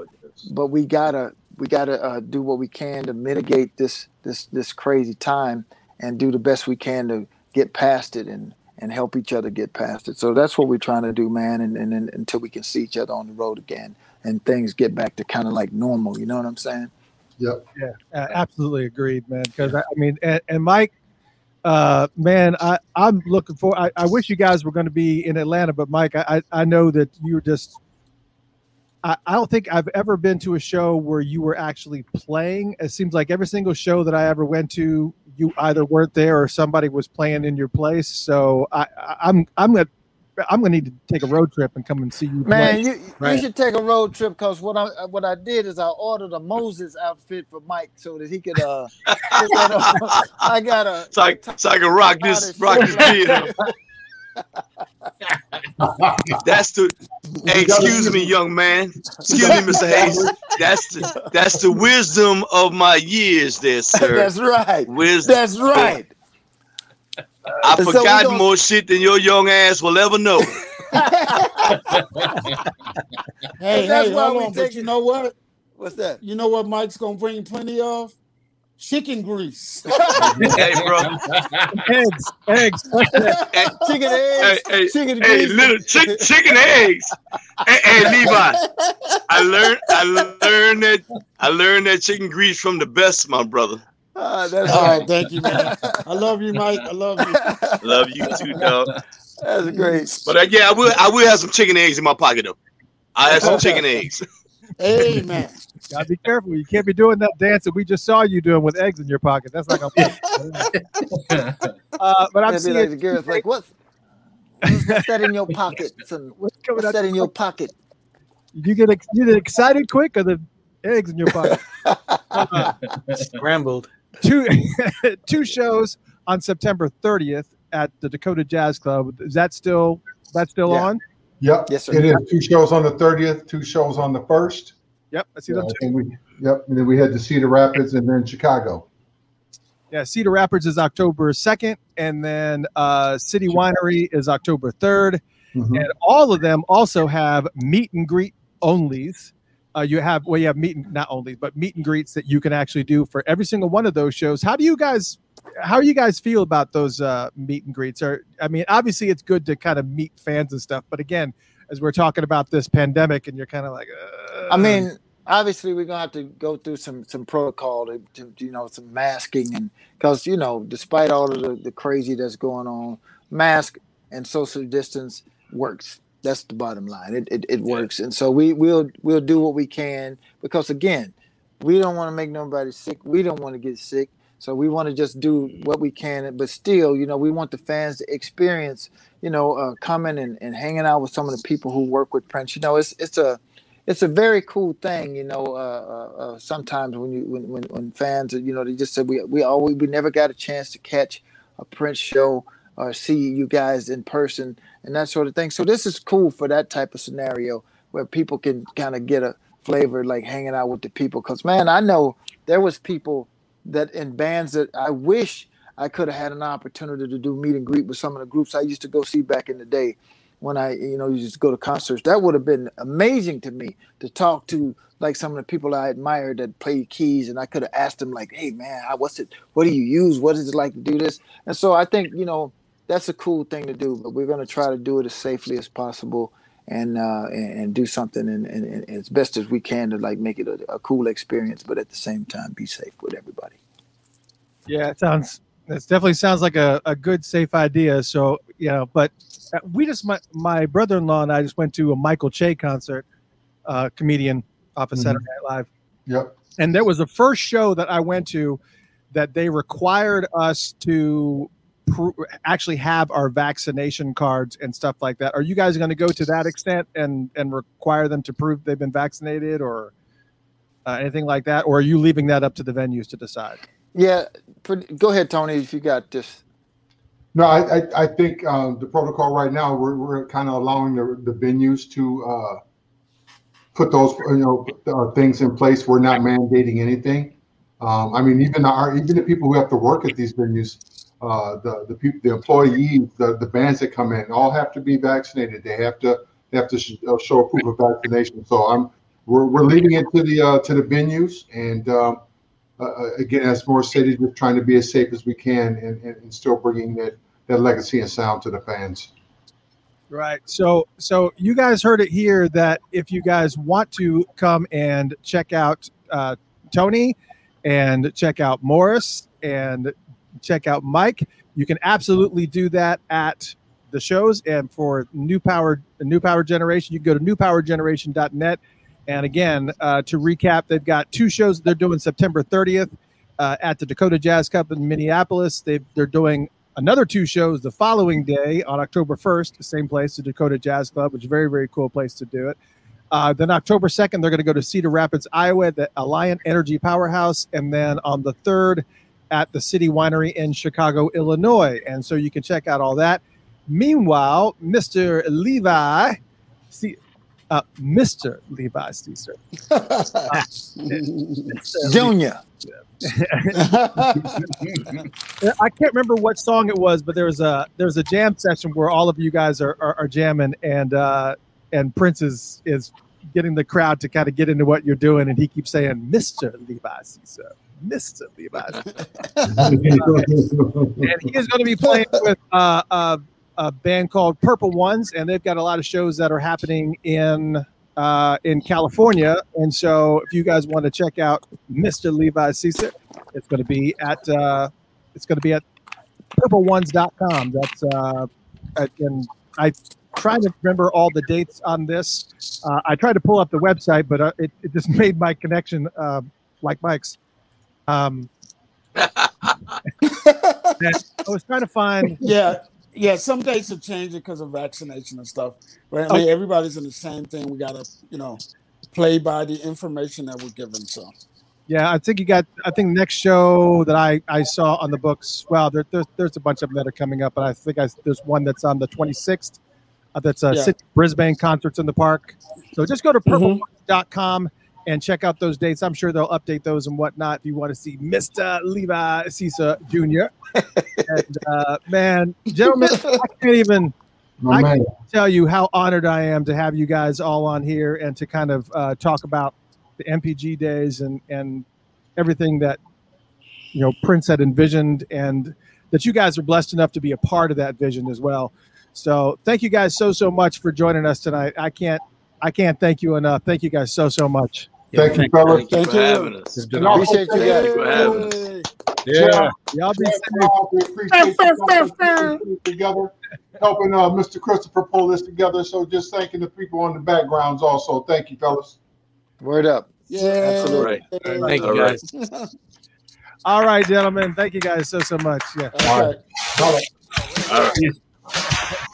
But we gotta we gotta uh, do what we can to mitigate this this this crazy time and do the best we can to get past it and and help each other get past it. So that's what we're trying to do, man. And, and, and until we can see each other on the road again and things get back to kind of like normal, you know what I'm saying? Yep. Yeah, absolutely agreed, man. Because I, I mean, and, and Mike, uh, man, I I'm looking for. I, I wish you guys were going to be in Atlanta, but Mike, I I know that you're just. I, I don't think I've ever been to a show where you were actually playing. It seems like every single show that I ever went to, you either weren't there or somebody was playing in your place. So I, I'm I'm gonna I'm gonna need to take a road trip and come and see you. Man, play. you Right. you should take a road trip because what I what I did is I ordered a Moses outfit for Mike so that he could uh. that on. I got a So I, so I can rock this, rock this beard. That's the. Hey, excuse me, young man. Excuse me, Mr. Hayes. That's the that's the wisdom of my years, there, sir. That's right. Wisdom. That's right. I So we forgot gonna- more shit than your young ass will ever know. Hey, That's hey, why hold we on. take But you it- know what? What's that? You know what Mike's gonna bring plenty of? chicken grease. hey, bro. eggs, eggs. chicken eggs, hey, chicken hey, grease. little chick, chicken eggs. Hey, hey, Levi. I learned, I learned that, I learned that chicken grease from the best, my brother. Ah, that's All right. right, thank you, man. I love you, Mike. I love you. Love you too, dog. That's great. But uh, yeah, I will, I will have some chicken eggs in my pocket though. I have some chicken eggs. Hey, Amen. Gotta be careful. You can't be doing that dance that we just saw you doing with eggs in your pocket. That's not gonna. uh, but I'm It'd be seeing like the girls like, what's, what's that in your pocket? Son? what's coming What's out. that in your pocket? You get ex- you get excited quick, or the eggs in your pocket. Uh, Scrambled. Two two shows on September 30th at the Dakota Jazz Club. Is that still that's still Yeah. on? Yep. Yes, sir. It is two shows on the 30th, two shows on the first. Yep, I see them Uh, too. and we, yep. And then we had to Cedar Rapids and then Chicago. Yeah, Cedar Rapids is October 2nd, and then uh, City Winery is October 3rd. Mhm. And all of them also have meet and greet onlys. Uh, you have well, you have meet and not only, but meet and greets that you can actually do for every single one of those shows. How do you guys, how you guys feel about those uh, meet and greets? Or I mean, obviously it's good to kind of meet fans and stuff, but again, as we're talking about this pandemic, and you're kind of like, uh, I mean, obviously we're gonna have to go through some some protocol to, to you know some masking and because you know despite all of the, the crazy that's going on, mask and social distance works. That's the bottom line. It it, it works, and so we we'll we'll do what we can because again, we don't want to make nobody sick. We don't want to get sick. So we want to just do what we can, but still, you know, we want the fans to experience, you know, uh, coming and, and hanging out with some of the people who work with Prince. You know, it's it's a it's a very cool thing, you know. Uh, uh, uh, sometimes when you when, when when fans, you know, they just said we we always we never got a chance to catch a Prince show or see you guys in person and that sort of thing. So this is cool for that type of scenario where people can kind of get a flavor like hanging out with the people. Cause man, I know there was people that in bands that I wish I could have had an opportunity to do meet and greet with some of the groups I used to go see back in the day when I, you know, used to go to concerts. That would have been amazing to me to talk to like some of the people I admired that played keys, and I could have asked them like, "Hey, man, what's it? What do you use? What is it like to do this?" And so I think you know that's a cool thing to do, but we're going to try to do it as safely as possible and uh, and, and do something and, and, and as best as we can to like make it a, a cool experience, but at the same time be safe with everybody. Yeah, it sounds. It definitely sounds like a, a good, safe idea. So you know, but uh, we just my, my brother-in-law and I just went to a Michael Che concert, uh, comedian off of Mhm. Saturday Night Live, Yep. and there was the first show that I went to that they required us to pr- actually have our vaccination cards and stuff like that. Are you guys going to go to that extent and and require them to prove they've been vaccinated or uh, anything like that, or are you leaving that up to the venues to decide? Yeah, pretty, go ahead, Tony, if you got this. No, I, I, I think um, the protocol right now, we're, we're kind of allowing the, the venues to uh, put those, you know, uh, things in place. We're not mandating anything. Um, I mean, even our, even the people who have to work at these venues, uh, the, the people, the employees, the, the bands that come in, all have to be vaccinated. They have to, have to sh- uh, show proof of vaccination. So I'm, we're, we're leaving it to the, uh, to the venues. And, um, uh, again, as more cities, we're trying to be as safe as we can and, and, and still bringing that, that legacy and sound to the fans. Right. So so you guys heard it here that if you guys want to come and check out uh, Tony and check out Morris and check out Mike, you can absolutely do that at the shows. And for New Power New Power Generation, you can go to newpowergeneration.net. And again, uh, to recap, they've got two shows they're doing September 30th uh, at the Dakota Jazz Club in Minneapolis. They they're doing another two shows the following day on October 1st, same place, the Dakota Jazz Club, which is a very, very cool place to do it. Uh, then October 2nd, they're going to go to Cedar Rapids, Iowa, the Alliant Energy Powerhouse. And then on the 3rd, at the City Winery in Chicago, Illinois. And so you can check out all that. Meanwhile, Mr. Levi, see, uh, Mr. Levi Seacer. Uh, Junior. I can't remember what song it was, but there was a there was a jam session where all of you guys are are, are jamming, and uh, and Prince is is getting the crowd to kind of get into what you're doing, and he keeps saying, "Mister Levi." So Mr. Levi. and he is going to be playing with uh, a, a band called Purple Ones, and they've got a lot of shows that are happening in uh, in California. And so, if you guys want to check out Mr. Levi Seacer, it's going to be at uh, it's going to be at purpleones.com. That's uh, at- and I trying to remember all the dates on this. Uh, I tried to pull up the website, but uh, it, it just made my connection uh, like Mike's. Um, I was trying to find. yeah, yeah. Some dates have changed because of vaccination and stuff. But I mean, everybody's in the same thing. We gotta, you know, play by the information that we're given. So Yeah, I think you got. I think next show that I I saw on the books. Well, there, there's there's a bunch of them that are coming up, but I think I, there's one that's on the 26th. Uh, that's a Yeah. Brisbane concerts in the park. So just go to purple.com and check out those dates. I'm sure they'll update those and whatnot if you want to see Mr. Levi Seacer Jr. and uh, man, gentlemen, I can't even. I can't tell you how honored I am to have you guys all on here and to kind of uh, talk about the NPG days and and everything that you know Prince had envisioned and that you guys are blessed enough to be a part of that vision as well. So thank you guys so so much for joining us tonight. I can't I can't thank you enough. Thank you guys so so much. Thank you, fellas. Thank you for having us. It's been And Appreciate you thank guys. for having us. Yeah, y'all be Yeah, safe. we appreciate you guys putting it together, helping uh, Mr. Christopher pull this together. So just thanking the people on the backgrounds also. Thank you, fellas. Word up. yeah, Absolutely. Thank you All right. guys. All right, gentlemen. Thank you guys so so much. Yeah. All right. All right. All right.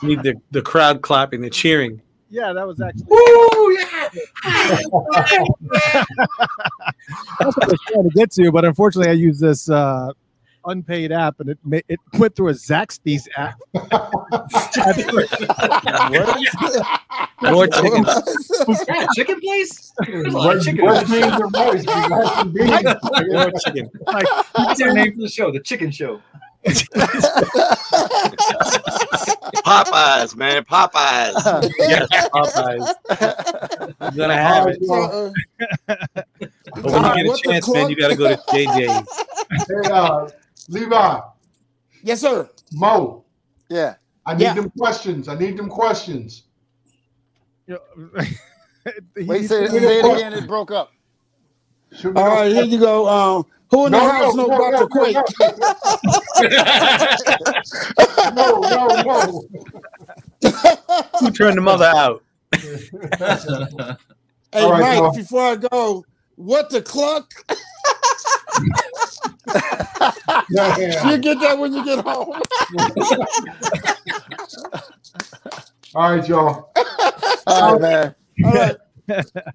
Need the, the crowd clapping, the cheering. Yeah, that was actually Ooh, yeah. that's what I was trying to get to, but unfortunately, I use this uh, unpaid app, and it ma- it went through a Zaxby's app. More chicken. Yeah, chicken place? There's a lot of chicken. what means are rice? We got some beans. More chicken. Like, What's our name for the show? The Chicken Show. Popeyes, man. Popeyes. Yeah, Popeyes. You're gonna have it. So, But when you get a the chance, man, you gotta go to JJ's. Hey, uh, Levi, yes, sir. Mo, Yeah. I need Yeah. them questions. I need them questions. you know, he- Wait, he- say, say it again. It broke up. Should we All go- right, here you go. Um, who in the house know about the quake? No, no, no. Who turned the mother out? Hey, All right, Mike, y'all. before I go, what the clock? Yeah. You get that when you get home. All right, y'all. All right, man. All right.